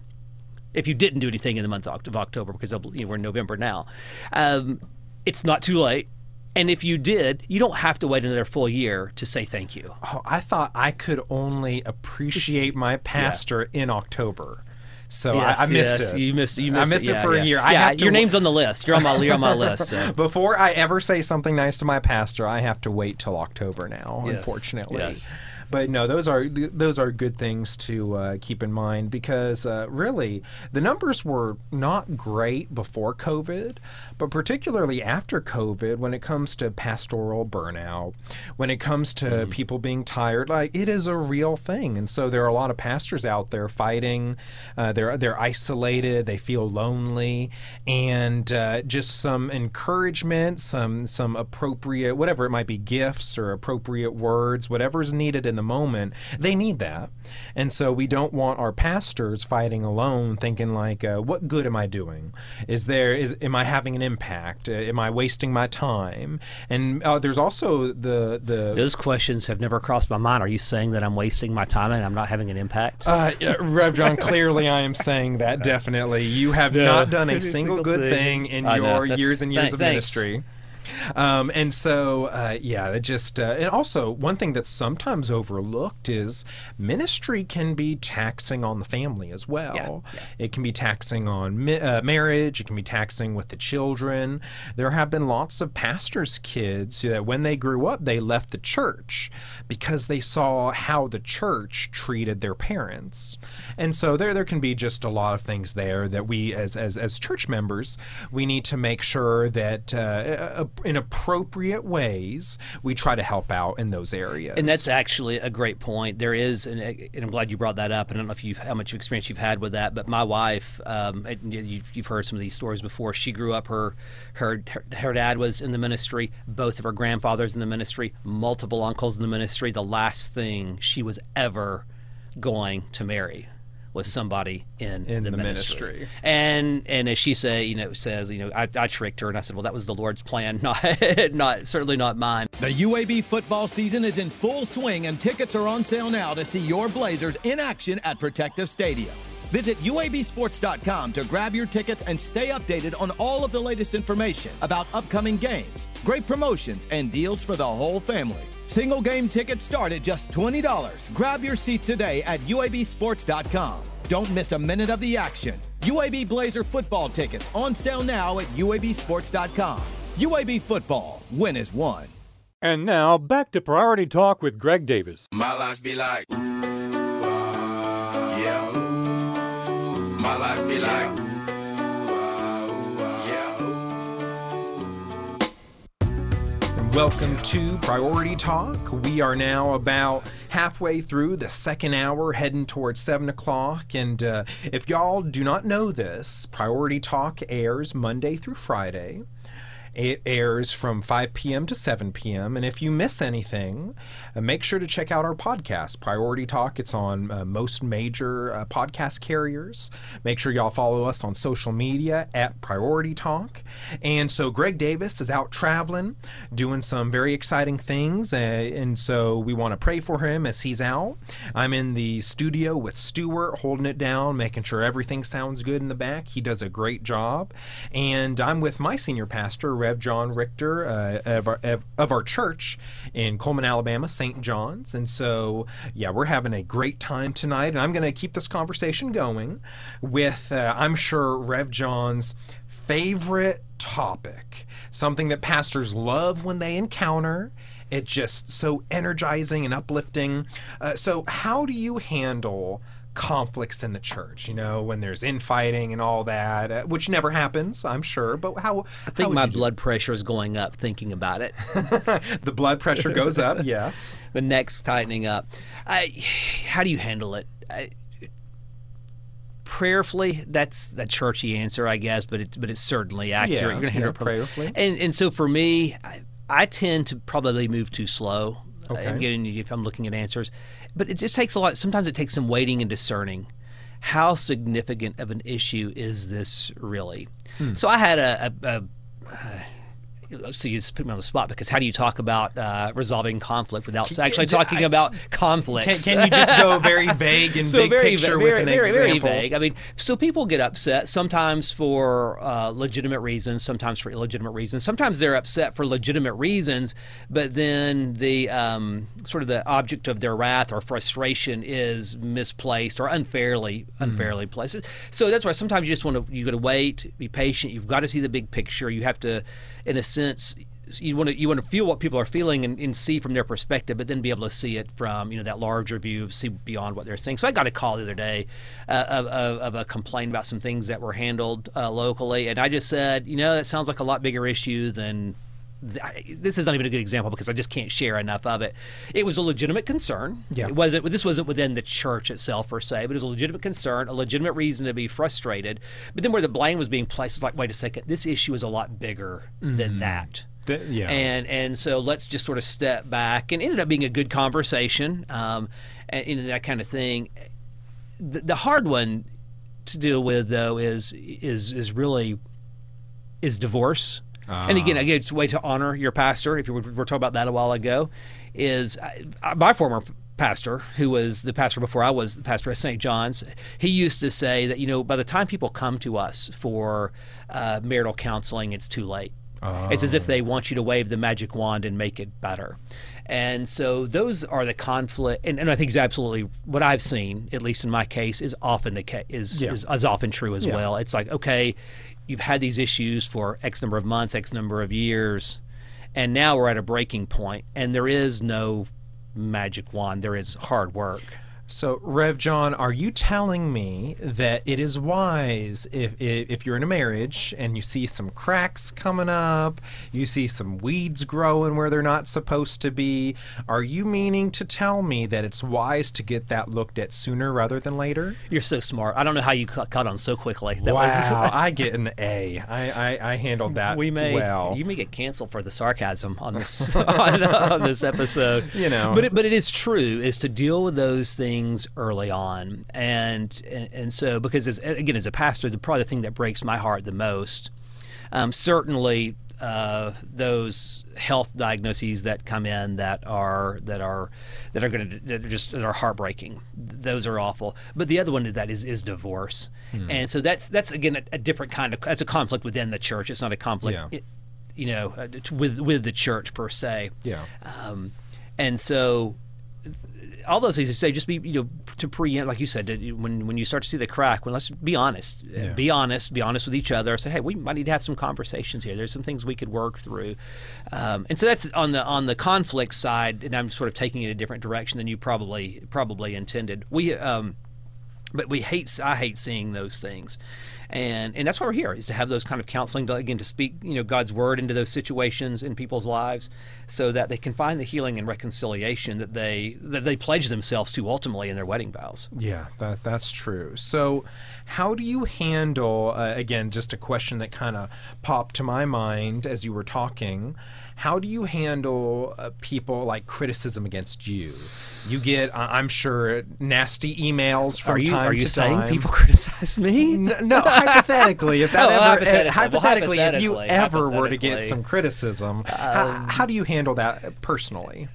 if you didn't do anything in the month of October, because you know, we're in November now, um, it's not too late. And if you did, you don't have to wait another full year to say thank you. Oh, I thought I could only appreciate my pastor in October. So Yes, I, I missed yes, it. You missed. You I missed, missed it, yeah, for yeah. a year. Yeah, I your name's on the list. You're on my. You're on my list. So. Before I ever say something nice to my pastor, I have to wait till October now. Yes, Unfortunately, yes. But no, those are those are good things to uh, keep in mind because uh, really the numbers were not great before COVID, but particularly after COVID, when it comes to pastoral burnout, when it comes to Mm. people being tired, like it is a real thing, and so there are a lot of pastors out there fighting. Uh, they're they're isolated, they feel lonely, and uh, just some encouragement, some some appropriate whatever it might be, gifts or appropriate words, whatever is needed in the moment. They need that, and so we don't want our pastors fighting alone, thinking like, uh, "What good am I doing? Is there is am I having an impact? Uh, am I wasting my time?" And uh, there's also the the Those questions have never crossed my mind. Are you saying that I'm wasting my time and I'm not having an impact? Uh, yeah, Rev John, clearly I am saying that definitely. You have No. not done a single single good thing. thing in I your That's- years and years th- of thanks. ministry. Um, and so, uh, yeah, it just, uh, and also one thing that's sometimes overlooked is ministry can be taxing on the family as well. It can be taxing on mi- uh, marriage, it can be taxing with the children. There have been lots of pastors' kids that when they grew up, they left the church because they saw how the church treated their parents. And so there, there can be just a lot of things there that we, as, as, as church members, we need to make sure that uh, in appropriate ways, we try to help out in those areas. And that's actually a great point. There is, and, and I'm glad you brought that up. I don't know if you how much experience you've had with that, but my wife, um, you- you've, you've heard some of these stories before. She grew up. Her her her dad was in the ministry. Both of her grandfathers in the ministry. Multiple uncles in the ministry. The last thing she was ever going to marry was somebody in, In the, the ministry. ministry. And and as she say, you know, says, you know, I, I tricked her, and I said, well, that was the Lord's plan, not not certainly not mine. The UAB football season is in full swing, and tickets are on sale now to see your Blazers in action at Protective Stadium. Visit UABSports.com to grab your tickets and stay updated on all of the latest information about upcoming games, great promotions, and deals for the whole family. Single game tickets start at just $20. Grab your seats today at UABSports.com. Don't miss a minute of the action. UAB Blazer football tickets on sale now at UABSports.com. UAB football, win is one. And now back to Priority Talk with Greg Davis. My life be like, ooh, uh, yeah, ooh, my life be like. Welcome to Priority Talk. We are now about halfway through the second hour, heading towards 7 o'clock. And uh, if y'all do not know this, Priority Talk airs Monday through Friday. It airs from 5 p.m. to 7 p.m. And if you miss anything, uh, make sure to check out our podcast, Priority Talk. It's on uh, most major uh, podcast carriers. Make sure y'all follow us on social media at Priority Talk. And so Greg Davis is out traveling, doing some very exciting things. Uh, and so we want to pray for him as he's out. I'm in the studio with Stuart, holding it down, making sure everything sounds good in the back. He does a great job. And I'm with my senior pastor, Rev John Richter uh, of, our, of, our church in Cullman, Alabama, St. John's. And so, yeah, we're having a great time tonight. And I'm going to keep this conversation going with, uh, I'm sure, Rev John's favorite topic, something that pastors love when they encounter. It's just so energizing and uplifting. Uh, so, how do you handle conflicts in the church, you know, when there's infighting and all that, uh, which never happens, I'm sure. But how? I think my blood pressure is going up thinking about it. the blood pressure goes up, yes. The neck's tightening up. I, how do you handle it? I, prayerfully, that's the churchy answer, I guess, but it's but it's certainly accurate. Yeah, You're going to handle yeah, it prayerfully. And and so for me, I, I tend to probably move too slow. Okay. I'm getting if I'm looking at answers, but it just takes a lot. Sometimes it takes some waiting and discerning. How significant of an issue is this really? Hmm. So I had a, a, a so you just put me on the spot because how do you talk about uh, resolving conflict without Can- actually talking I- about conflict? Can- can you just go very vague and so big very, picture very, with an very, very example? vague. I mean, so people get upset sometimes for uh, legitimate reasons, sometimes for illegitimate reasons. Sometimes they're upset for legitimate reasons, but then the um, sort of the object of their wrath or frustration is misplaced or unfairly unfairly placed. So that's why sometimes you just want to you got to wait, be patient. You've got to see the big picture. You have to, in a sense you want to you want to feel what people are feeling and, and, see from their perspective, but then be able to see it from you know that larger view, see beyond what they're saying. So I got a call the other day uh, of, of, of, a complaint about some things that were handled uh, locally, and I just said, you know, that sounds like a lot bigger issue than. Th- This is not even a good example because I just can't share enough of it. It was a legitimate concern. Yeah. It wasn't. This wasn't within the church itself per se, but it was a legitimate concern, a legitimate reason to be frustrated. But then where the blame was being placed, is like, wait a second, this issue is a lot bigger than that. Th- yeah. And and so let's just sort of step back, and it ended up being a good conversation, um, and, and that kind of thing. The, the hard one to deal with though is is is really is divorce. And again, again, it's a way to honor your pastor. If you were, we were talking about that a while ago, is uh, my former pastor, who was the pastor before I was the pastor at St. John's, he used to say that you know by the time people come to us for uh, marital counseling, it's too late. It's as if they want you to wave the magic wand and make it better. And so those are the conflict, and, and I think it's absolutely what I've seen, at least in my case, is often the case is, Yeah. is, is often true as Yeah. well. It's like okay, you've had these issues for X number of months, X number of years, and now we're at a breaking point, and there is no magic wand. There is hard work. So, Rev John, are you telling me that it is wise if, if if you're in a marriage and you see some cracks coming up, you see some weeds growing where they're not supposed to be? Are you meaning to tell me that it's wise to get that looked at sooner rather than later? You're so smart. I don't know how you ca- caught on so quickly. That wow, was, I get an A. I, I, I handled that we may well. you may get canceled for the sarcasm on this on, on this episode. You know. but it, but it is true is to deal with those things early on, and and, and so because as, again as a pastor, the probably the thing that breaks my heart the most, um, certainly. Uh, those health diagnoses that come in that are that are that are going to that are just that are heartbreaking. Those are awful. But the other one of that is is divorce, Hmm. and so that's that's again a, a different kind of that's a conflict within the church. It's not a conflict, Yeah. it- you know, uh, with with the church per se. Yeah. Um, and so all those things to say, just be you know to preempt, like you said, to, when when you start to see the crack, when let's be honest, Uh, Yeah. be honest, be honest with each other. Say, hey, we might need to have some conversations here. There's some things we could work through, um, and so that's on the on the conflict side. And I'm sort of taking it a different direction than you probably probably intended. We um, but we hate I hate seeing those things, and and that's why we're here is to have those kind of counseling to, again to speak you know God's word into those situations in people's lives, so that they can find the healing and reconciliation that they that they pledge themselves to ultimately in their wedding vows. Yeah, that that's true. So, how do you handle uh, again just a question that kind of popped to my mind as you were talking? How do you handle uh, people like criticism against you? You get, I'm sure, nasty emails from Are you time are you to saying time. people criticize me? N- no, hypothetically, if that Oh, ever, uh, hypothetically. Well, hypothetically, if you ever were to get some criticism, how, Um, how do you handle that personally?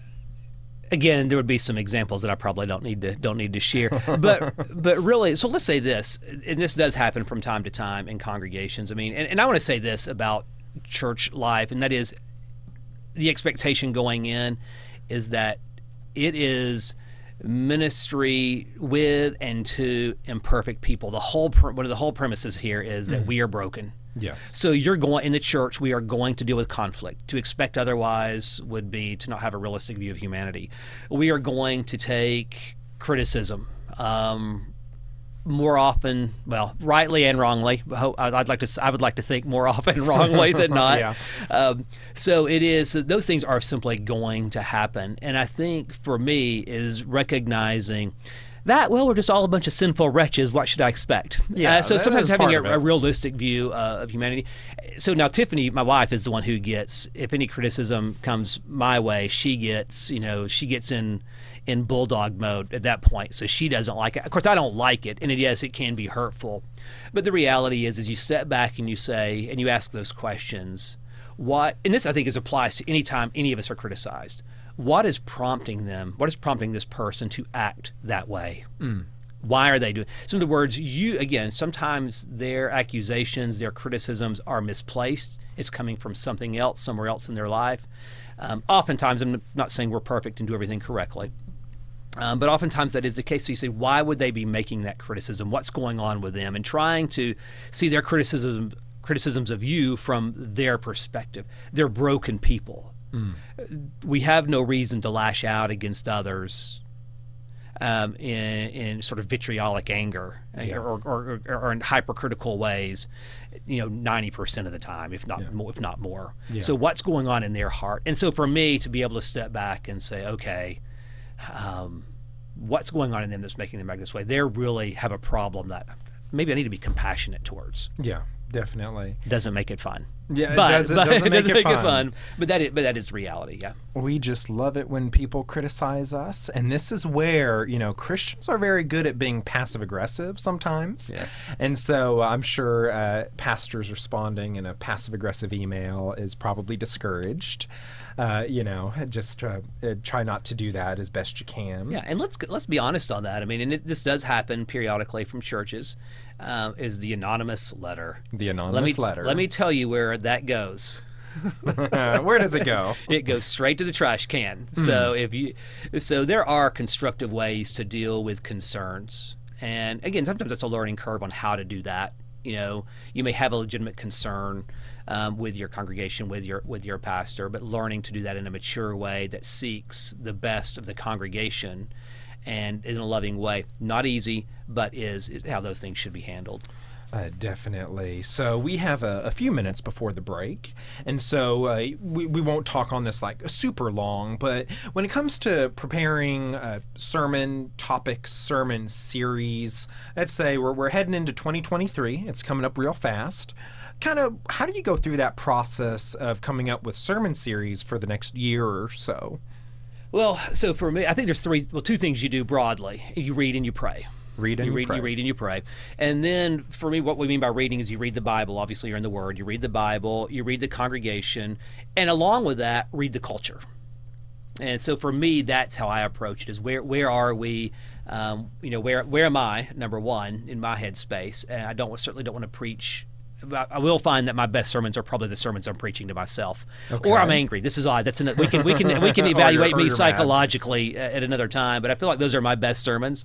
Again there would be some examples that I probably don't need to don't need to share. But but really so let's say this and this does happen from time to time in congregations. I mean and, and I want to say this about church life and that is the expectation going in is that it is ministry with and to imperfect people. The whole one of the whole premises here is that Mm. we are broken Yes. so you're going in the church. We are going to deal with conflict. To expect otherwise would be to not have a realistic view of humanity. We are going to take criticism. Um, more often, well, rightly and wrongly. I'd like to. I would like to think more often wrongly than not. Yeah. Um, so it is. Those things are simply going to happen, and I think for me is recognizing that well, we're just all a bunch of sinful wretches. What should I expect? Yeah, Uh, so sometimes having a, a realistic view uh, of humanity. So now Tiffany, my wife, is the one who gets if any criticism comes my way, she gets you know she gets in in bulldog mode at that point. So she doesn't like it. Of course, I don't like it, and it, yes, it can be hurtful. But the reality is, is you step back and you say and you ask those questions. What and this I think is applies to any time any of us are criticized. What is prompting them? What is prompting this person to act that way? Mm. Why are they doing? So, in other words, you again. Sometimes their accusations, their criticisms are misplaced. It's coming from something else, somewhere else in their life. Um, oftentimes, I'm not saying we're perfect and do everything correctly, um, but oftentimes that is the case. So you say, why would they be making that criticism? What's going on with them? And trying to see their criticism, criticisms of you from their perspective. They're broken people. Mm. We have no reason to lash out against others um, in, in sort of vitriolic anger uh, Yeah. or, or, or, or in hypercritical ways, you know, 90% of the time, if not more, if not more. Yeah. So what's going on in their heart? And so for me to be able to step back and say, okay, um, what's going on in them that's making them act this way? They really have a problem that maybe I need to be compassionate towards. Yeah, definitely. Doesn't make it fun. Yeah, it but, doesn't- but doesn't make it fun. fun. But that is, but that is reality. Yeah. We just love it when people criticize us. And this is where, you know, Christians are very good at being passive aggressive sometimes. Yes. And so I'm sure uh, pastors responding in a passive aggressive email is probably discouraged. Uh, you know, just uh, uh, try not to do that as best you can. Yeah, and let's let's be honest on that. I mean, and it, this does happen periodically from churches. Um, is the anonymous letter? The Let me anonymous letter. let me tell you where that goes. Where does it go? it goes straight to the trash can. Hmm. So if you, so there are constructive ways to deal with concerns, and again, sometimes it's a learning curve on how to do that. You know, you may have a legitimate concern um, with your congregation, with your with your pastor, but learning to do that in a mature way that seeks the best of the congregation and in a loving way. Not easy, but is, is how those things should be handled. Uh, definitely. So we have a, a few minutes before the break, and so uh, we, we won't talk on this like super long. But when it comes to preparing uh, sermon topics, sermon series, let's say we're, we're heading into 2023. It's coming up real fast. Kind of, how do you go through that process of coming up with sermon series for the next year or so? Well, so for me, I think there's three, well, two things you do broadly. You read and you pray. Read and you you read, pray. you read and you pray. And then for me, what we mean by reading is you read the Bible. Obviously, you're in the Word. You read the Bible. You read the congregation, and along with that, read the culture. And so for me, that's how I approach it: is where where are we? Um, you know, where where am I? Number one in my headspace, and I don't certainly don't want to preach I will find that my best sermons are probably the sermons I'm preaching to myself, Okay. or I'm angry. This is odd. That's an, we can we can we can Or you're- evaluate or me you're mad. psychologically uh, at another time. But I feel like those are my best sermons.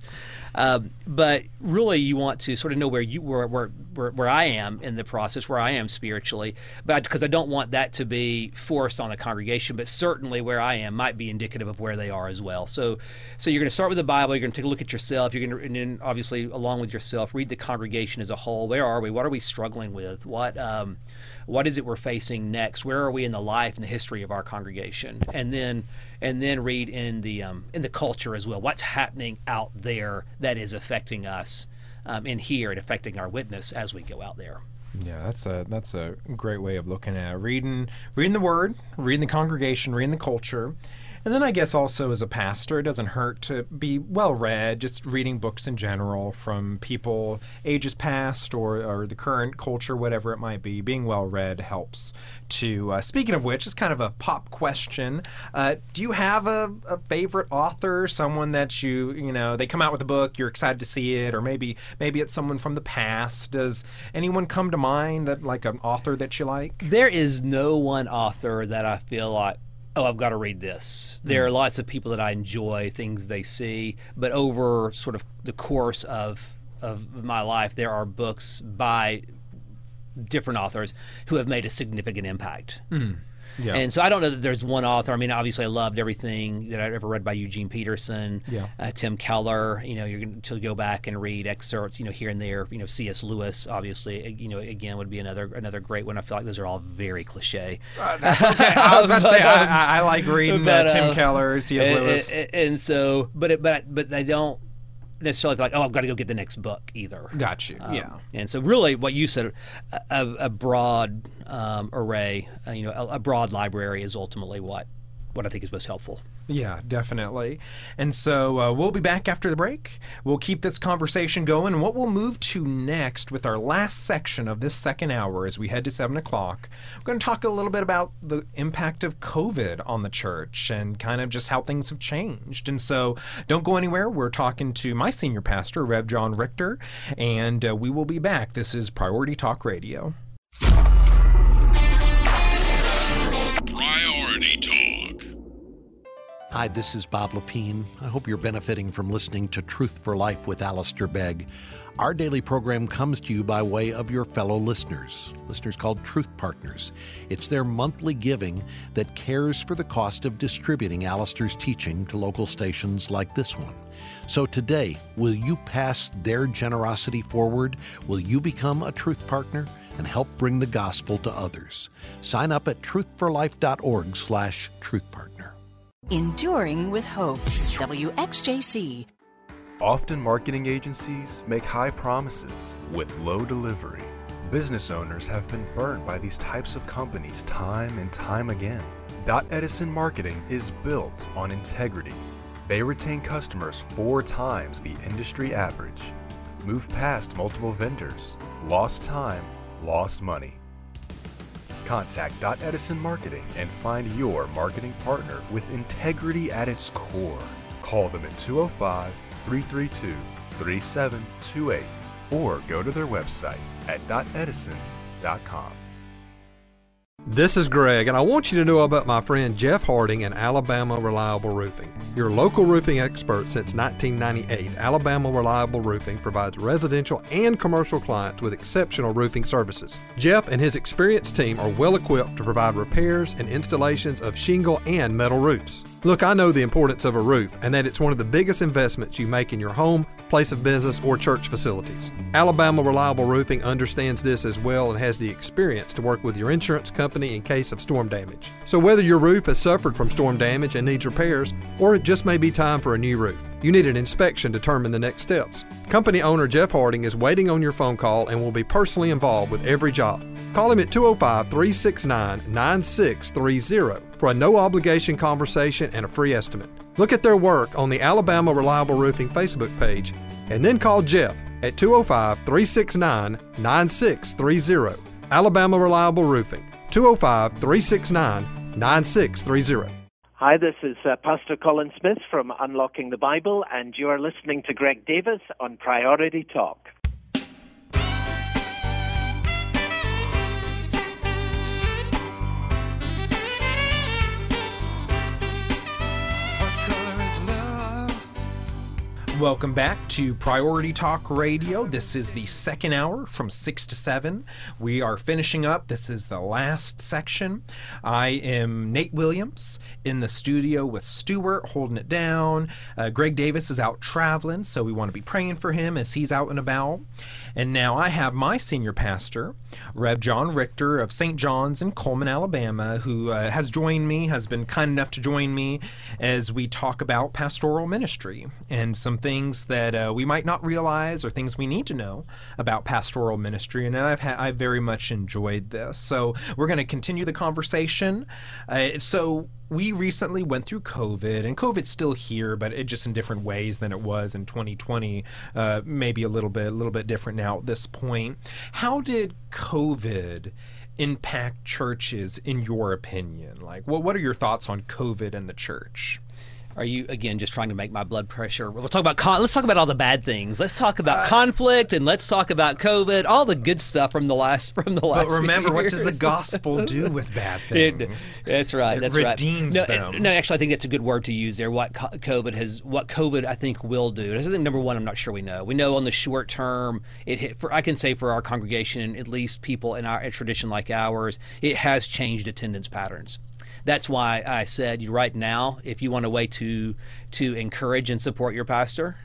Um, but really, you want to sort of know where you where, where where where I am in the process, where I am spiritually. But because I don't want that to be forced on the congregation, but certainly where I am might be indicative of where they are as well. So, so you're going to start with the Bible. You're going to take a look at yourself. You're going to, and then obviously along with yourself, read the congregation as a whole. Where are we? What are we struggling with? What um, what is it we're facing next? Where are we in the life and the history of our congregation? And then and then read in the um, in the culture as well. What's happening out there that is affecting us um, in here and affecting our witness as we go out there. Yeah, that's a that's a great way of looking at it. reading reading the word, reading the congregation, reading the culture. And then I guess also as a pastor, it doesn't hurt to be well read, just reading books in general from people ages past or, or the current culture, whatever it might be. Being well read helps to. Uh, speaking of which, it's kind of a pop question. Uh, do you have a, a favorite author, someone that you you know they come out with a book, you're excited to see it, or maybe maybe it's someone from the past? Does anyone come to mind that like an author that you like? There is no one author that I feel like, oh, I've got to read this. There Mm. are lots of people that I enjoy things they see, but over sort of the course of of my life, there are books by different authors who have made a significant impact. Mm. Yeah. And so I don't know that there's one author. I mean, obviously, I loved everything that I'd ever read by Eugene Peterson, Yeah. uh, Tim Keller. You know, you're going to go back and read excerpts, you know, here and there. You know, C.S. Lewis, obviously, uh, you know, again would be another another great one. I feel like those are all very cliche. Uh, that's okay. I was about to say, I- um, I- I like reading, uh, Tim uh, Keller, C.S. and- Lewis. and, and so, but it, but but they don't necessarily like, oh, I've got to go get the next book either. Got you. Um, yeah. And so, really, what you said, a, a, broad um, array, uh, you know, a, a broad library is ultimately what what I think is most helpful. Yeah, definitely. And so uh, we'll be back after the break. We'll keep this conversation going. What we'll move to next with our last section of this second hour as we head to 7 o'clock, we're going to talk a little bit about the impact of COVID on the church and kind of just how things have changed. And so don't go anywhere. We're talking to my senior pastor, Rev John Richter, and uh, we will be back. This is Priority Talk Radio. Hi, this is Bob Lepine. I hope you're benefiting from listening to Truth for Life with Alistair Begg. Our daily program comes to you by way of your fellow listeners, listeners called Truth Partners. It's their monthly giving that cares for the cost of distributing Alistair's teaching to local stations like this one. So today, will you pass their generosity forward? Will you become a Truth Partner and help bring the gospel to others? Sign up at truthforlife.org slash truthpartner. Enduring with Hope. WXJC. Often marketing agencies make high promises with low delivery. Business owners have been burned by these types of companies time and time again. Dot Edison Marketing is built on integrity. They retain customers four times the industry average. Move past multiple vendors. Lost time, lost money. Contact Edison Marketing and find your marketing partner with integrity at its core. Call them at 205 332 3728 or go to their website at dotedison.com. This is Greg, and I want you to know about my friend Jeff Harding and Alabama Reliable Roofing. Your local roofing expert since 1998, Alabama Reliable Roofing provides residential and commercial clients with exceptional roofing services. Jeff and his experienced team are well equipped to provide repairs and installations of shingle and metal roofs. Look, I know the importance of a roof and that it's one of the biggest investments you make in your home, place of business, or church facilities. Alabama Reliable Roofing understands this as well and has the experience to work with your insurance company in case of storm damage. So, whether your roof has suffered from storm damage and needs repairs, or it just may be time for a new roof, you need an inspection to determine the next steps. Company owner Jeff Harding is waiting on your phone call and will be personally involved with every job. Call him at 205 369 9630 for a no obligation conversation and a free estimate. Look at their work on the Alabama Reliable Roofing Facebook page and then call Jeff at 205 369 9630. Alabama Reliable Roofing, 205 369 9630. Hi, this is uh, Pastor Colin Smith from Unlocking the Bible, and you are listening to Greg Davis on Priority Talk. Welcome back to Priority Talk Radio. This is the second hour from 6 to 7. We are finishing up. This is the last section. I am Nate Williams in the studio with Stuart holding it down. Uh, Greg Davis is out traveling, so we want to be praying for him as he's out and about. And now I have my senior pastor, Rev John Richter of St. John's in Cullman, Alabama, who uh, has joined me, has been kind enough to join me as we talk about pastoral ministry and some things that uh, we might not realize or things we need to know about pastoral ministry. And I've ha- I've very much enjoyed this. So we're going to continue the conversation. Uh, so we recently went through COVID, and COVID's still here, but it just in different ways than it was in 2020. Uh, maybe a little bit, a little bit different now at this point. How did COVID impact churches, in your opinion? Like, what what are your thoughts on COVID and the church? Are you again just trying to make my blood pressure? We'll talk about con- let's talk about all the bad things. Let's talk about uh, conflict and let's talk about COVID, all the good stuff from the last from the last. But remember, what does the gospel do with bad It- things? that's right. It that's redeems right. No, them. it- no, actually, I think that's a good word to use there. What COVID has, what COVID I think will do. I think number one, I'm not sure we know. We know on the short term, it hit. For I can say for our congregation, at least people in our a tradition like ours, it has changed attendance patterns. That's why I said right now, if you want a way to to encourage and support your pastor,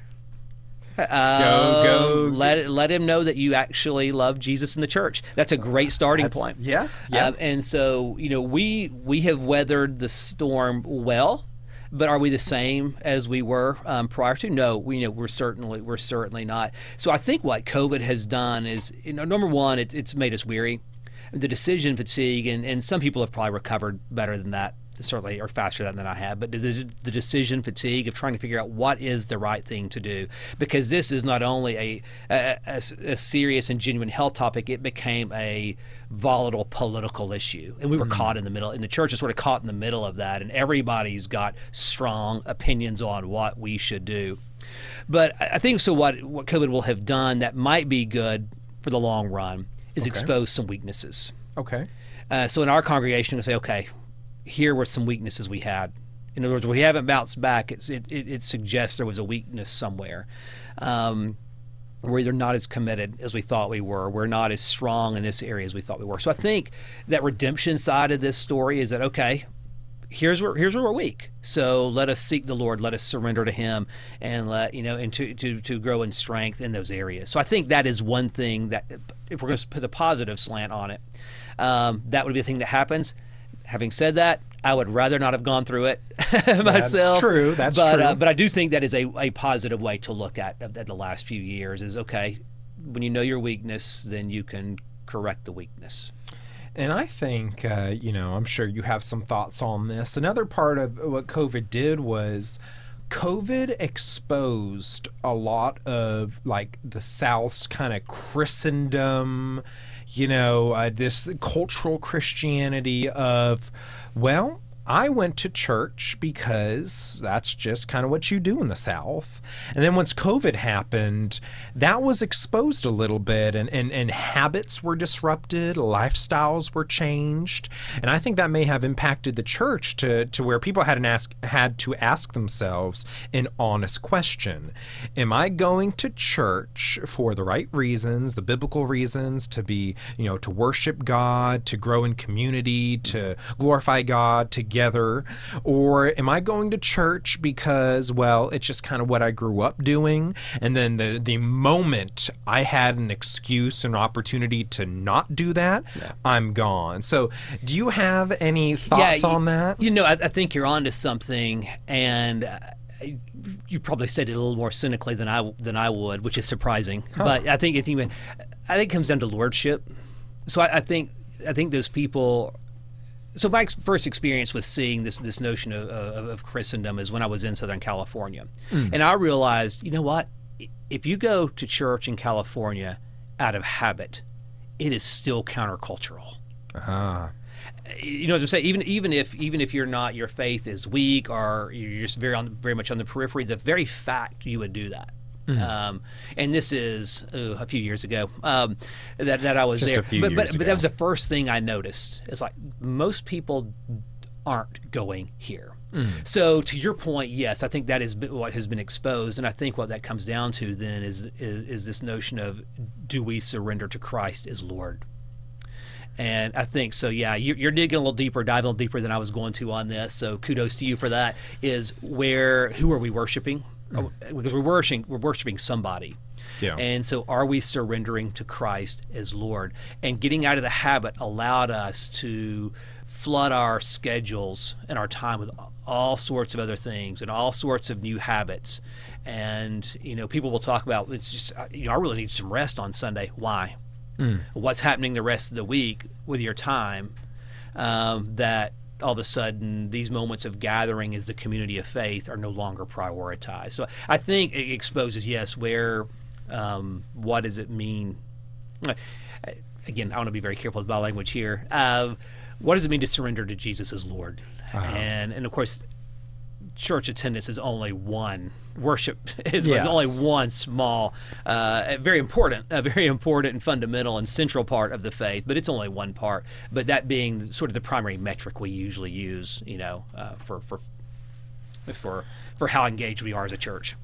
Go, go. um, Let let him know that you actually love Jesus in the church. That's a great starting That's- point. yeah, yeah. Um, and so you know we we have weathered the storm well. But are we the same as we were um, prior to? No, we you know we're certainly we're certainly not. So I think what COVID has done is you know number one it, it's made us weary, the decision fatigue, and, and some people have probably recovered better than that certainly or faster than, than I have, but the, the decision fatigue of trying to figure out what is the right thing to do. Because this is not only a, a, a, a serious and genuine health topic, it became a volatile political issue. And we were mm-hmm. caught in the middle, and the church is sort of caught in the middle of that, and everybody's got strong opinions on what we should do. But I I think so. What what COVID will have done that might be good for the long run is Okay. expose some weaknesses. Okay. Uh, so in our congregation, we say, okay, here were some weaknesses we had. In other words, we haven't bounced back. It's, it, it, it suggests there was a weakness somewhere. Um, we're either not as committed as we thought we were. We're not as strong in this area as we thought we were. So I think that redemption side of this story is that okay, here's where here's where we're weak. So let us seek the Lord. Let us surrender to Him, and let you know, and to to to grow in strength in those areas. So I think that is one thing that if we're going to put a positive slant on it, um, that would be the thing that happens. Having said that, I would rather not have gone through it myself. That's true. That's but, true. Uh, but I do think that is a, a positive way to look at, at the last few years. Is okay when you know your weakness, then you can correct the weakness. And I think, uh, you know, I'm sure you have some thoughts on this. Another part of what COVID did was COVID exposed a lot of like the South's kind of Christendom, you know, uh, this cultural Christianity of, well, I went to church because that's just kind of what you do in the South. And then once COVID happened, that was exposed a little bit and, and, and habits were disrupted, lifestyles were changed. And I think that may have impacted the church to, to where people had, an ask, had to ask themselves an honest question Am I going to church for the right reasons, the biblical reasons, to be, you know, to worship God, to grow in community, to glorify God, to together? Or am I going to church because, well, it's just kind of what I grew up doing? And then the, the moment I had an excuse an opportunity to not do that, I'm gone. So, do you have any thoughts you- on that? You know, I, I think you're onto something, and uh, you probably said it a little more cynically than I than I would, which is surprising. Huh. But I think it's even, I think it comes down to lordship. So I, I think I think those people. So my ex- first experience with seeing this this notion of, of, of Christendom is when I was in Southern California, Mm. and I realized, you know what, if you go to church in California out of habit, it is still countercultural Ah. you know what I'm saying. Even even if even if you're not, your faith is weak or you're just very on very much on the periphery. The very fact you would do that. Mm. Um, and this is uh, a few years ago um, that, that I was Just there. but, but, but that was the first thing I noticed. It's like most people aren't going here. So to your point, yes, I think that is what has been exposed, and I think what that comes down to then is is, is this notion of do we surrender to Christ as Lord? And I think so. Yeah, you- you're digging a little deeper, diving a little deeper than I was going to on this. So kudos to you for that. Is where who are we worshiping? Oh, Because we're worshiping we're worshiping somebody. Yeah. And so are we surrendering to Christ as Lord? And getting out of the habit allowed us to flood our schedules and our time with all sorts of other things and all sorts of new habits. And you know, people will talk about it's just uh, you know I really need some rest on Sunday. Why? Mm. What's happening the rest of the week with your time um, that all of a sudden these moments of gathering as the community of faith are no longer prioritized. So I think it exposes yes where um, what does it mean? Again, I want to be very careful with my language here. Uh, what does it mean to surrender to Jesus as Lord? Uh-huh. And and of course, church attendance is only one. Worship is, Yes. only one small uh, very important a very important and fundamental and central part of the faith but it's only one part. But that being sort of the primary metric we usually use you know uh, for for for for how engaged we are as a church.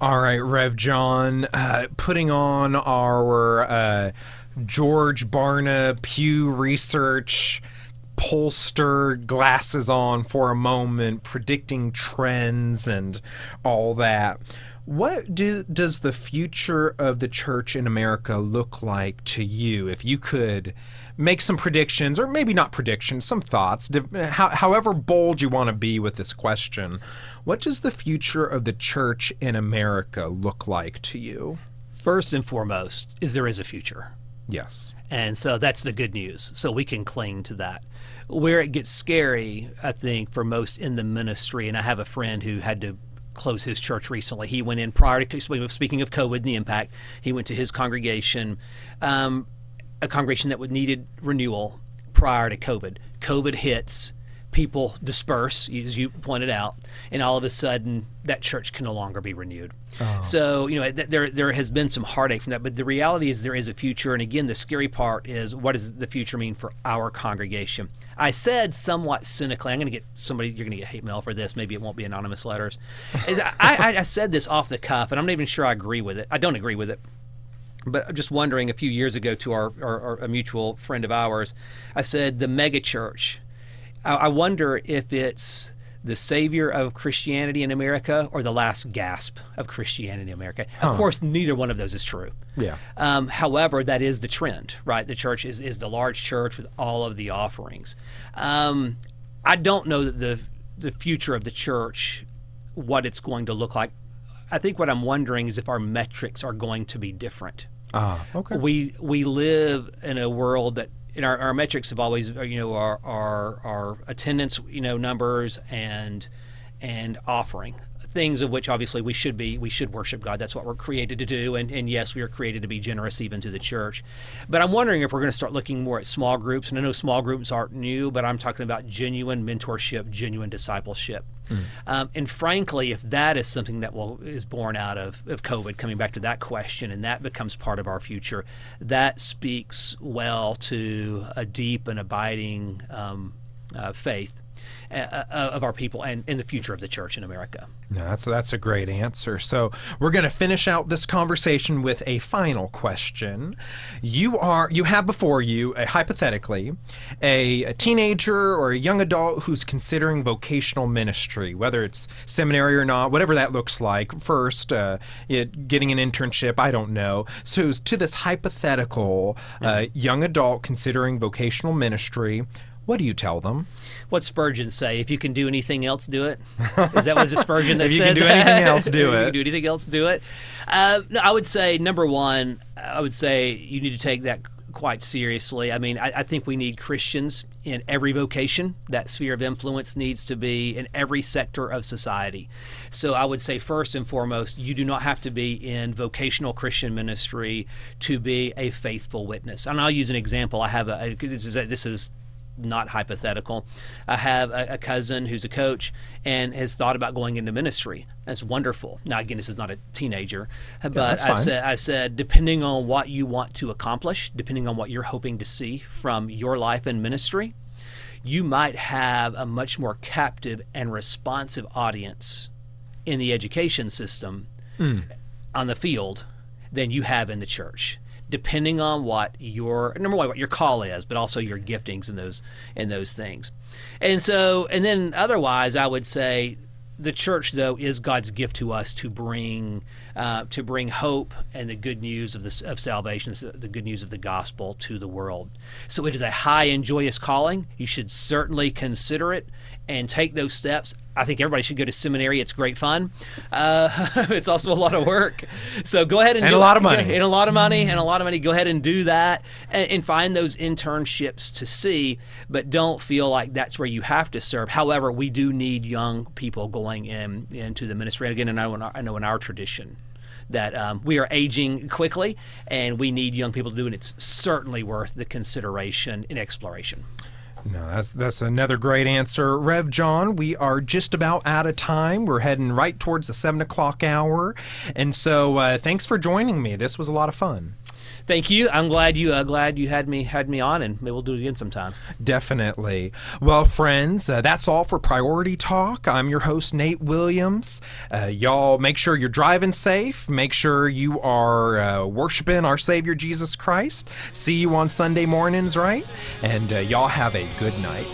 All right, Rev. John, uh, putting on our uh, George Barna Pew Research pollster glasses on for a moment, predicting trends and all that. What do, does the future of the church in America look like to you? If you could make some predictions, or maybe not predictions, some thoughts, how, however bold you want to be with this question, what does the future of the church in America look like to you? first and foremost is there is a future Yes. And so that's the good news. So we can cling to that. Where it gets scary, I think, for most in the ministry, and I have a friend who had to close his church recently. He went in prior to, speaking of COVID and the impact, he went to his congregation, um, a congregation that would needed renewal prior to COVID. COVID hits, people disperse, as you pointed out, and all of a sudden that church can no longer be renewed. Oh. So you know th- there there has been some heartache from that, but the reality is there is a future. And again, the scary part is what does the future mean for our congregation? I said somewhat cynically. I'm going to get somebody. You're going to get hate mail for this. Maybe it won't be anonymous letters. Is I, I, I said this off the cuff, and I'm not even sure I agree with it. I don't agree with it. But I'm just wondering, a few years ago, to our, our, our a mutual friend of ours, I said the mega church. I, I wonder if it's the savior of Christianity in America or the last gasp of Christianity in America. Huh. Of course, neither one of those is true. Yeah. Um, however, that is the trend, right? The church is, is the large church with all of the offerings. Um, I don't know that the the future of the church, what it's going to look like. I think what I'm wondering is if our metrics are going to be different. Ah, okay. We we live in a world that in our, our metrics have always uh, you know our, our our attendance you know numbers and and offering things of which obviously we should be we should worship God. That's what we're created to do. And, and yes we are created to be generous even to the church. But I'm wondering if we're going to start looking more at small groups. And I know small groups aren't new but I'm talking about genuine mentorship genuine discipleship. Um, and frankly, if that is something that will is born out of, of COVID, coming back to that question, and that becomes part of our future, that speaks well to a deep and abiding um, uh, faith uh, uh, of our people and in the future of the church in America. No, that's that's a great answer. So we're going to finish out this conversation with a final question. You are you have before you a hypothetically a, a teenager or a young adult who's considering vocational ministry, whether it's seminary or not, whatever that looks like. First, uh, it, getting an internship, I don't know. So to this hypothetical uh, young adult considering vocational ministry, what do you tell them? What Spurgeon say? If you can do anything else, do it. Is that was Spurgeon that If you said can do anything else, do If you it. do anything else, do it. Uh, no, I would say number one, I would say you need to take that quite seriously. I mean, I, I think we need Christians in every vocation. That sphere of influence needs to be in every sector of society. So I would say first and foremost, you do not have to be in vocational Christian ministry to be a faithful witness. And I'll use an example. I have a, a this is this is not hypothetical. I have a, a cousin who's a coach and has thought about going into ministry. That's wonderful. Now, again, this is not a teenager, but that's I said, I said, depending on what you want to accomplish, depending on what you're hoping to see from your life and ministry, you might have a much more captive and responsive audience in the education system Mm. on the field than you have in the church depending on what your number one what your call is but also your giftings and those in those things. And so and then otherwise i would say the church though is god's gift to us to bring uh, to bring hope and the good news of this of salvation the good news of the gospel to the world. So it is a high and joyous calling. You should certainly consider it and take those steps I think everybody should go to seminary. It's great fun. Uh, it's also a lot of work. So go ahead and, And do a lot it. of money. And a lot of money and a lot of money. Go ahead and do that and, and find those internships to see, but don't feel like that's where you have to serve. However, we do need young people going in into the ministry. And again, I know in our, I know in our tradition that um, we are aging quickly and we need young people to do it. It's certainly worth the consideration and exploration. No, that's that's another great answer, Rev John. We are just about out of time. We're heading right towards the seven o'clock hour, and so uh, thanks for joining me. This was a lot of fun. Thank you. I'm glad you uh, glad you had me had me on, and maybe we'll do it again sometime. Definitely. Well, friends, uh, that's all for Priority Talk. I'm your host, Nate Williams. Uh, y'all make sure you're driving safe. Make sure you are uh, worshiping our Savior Jesus Christ. See you on Sunday mornings, right? And uh, y'all have a good night.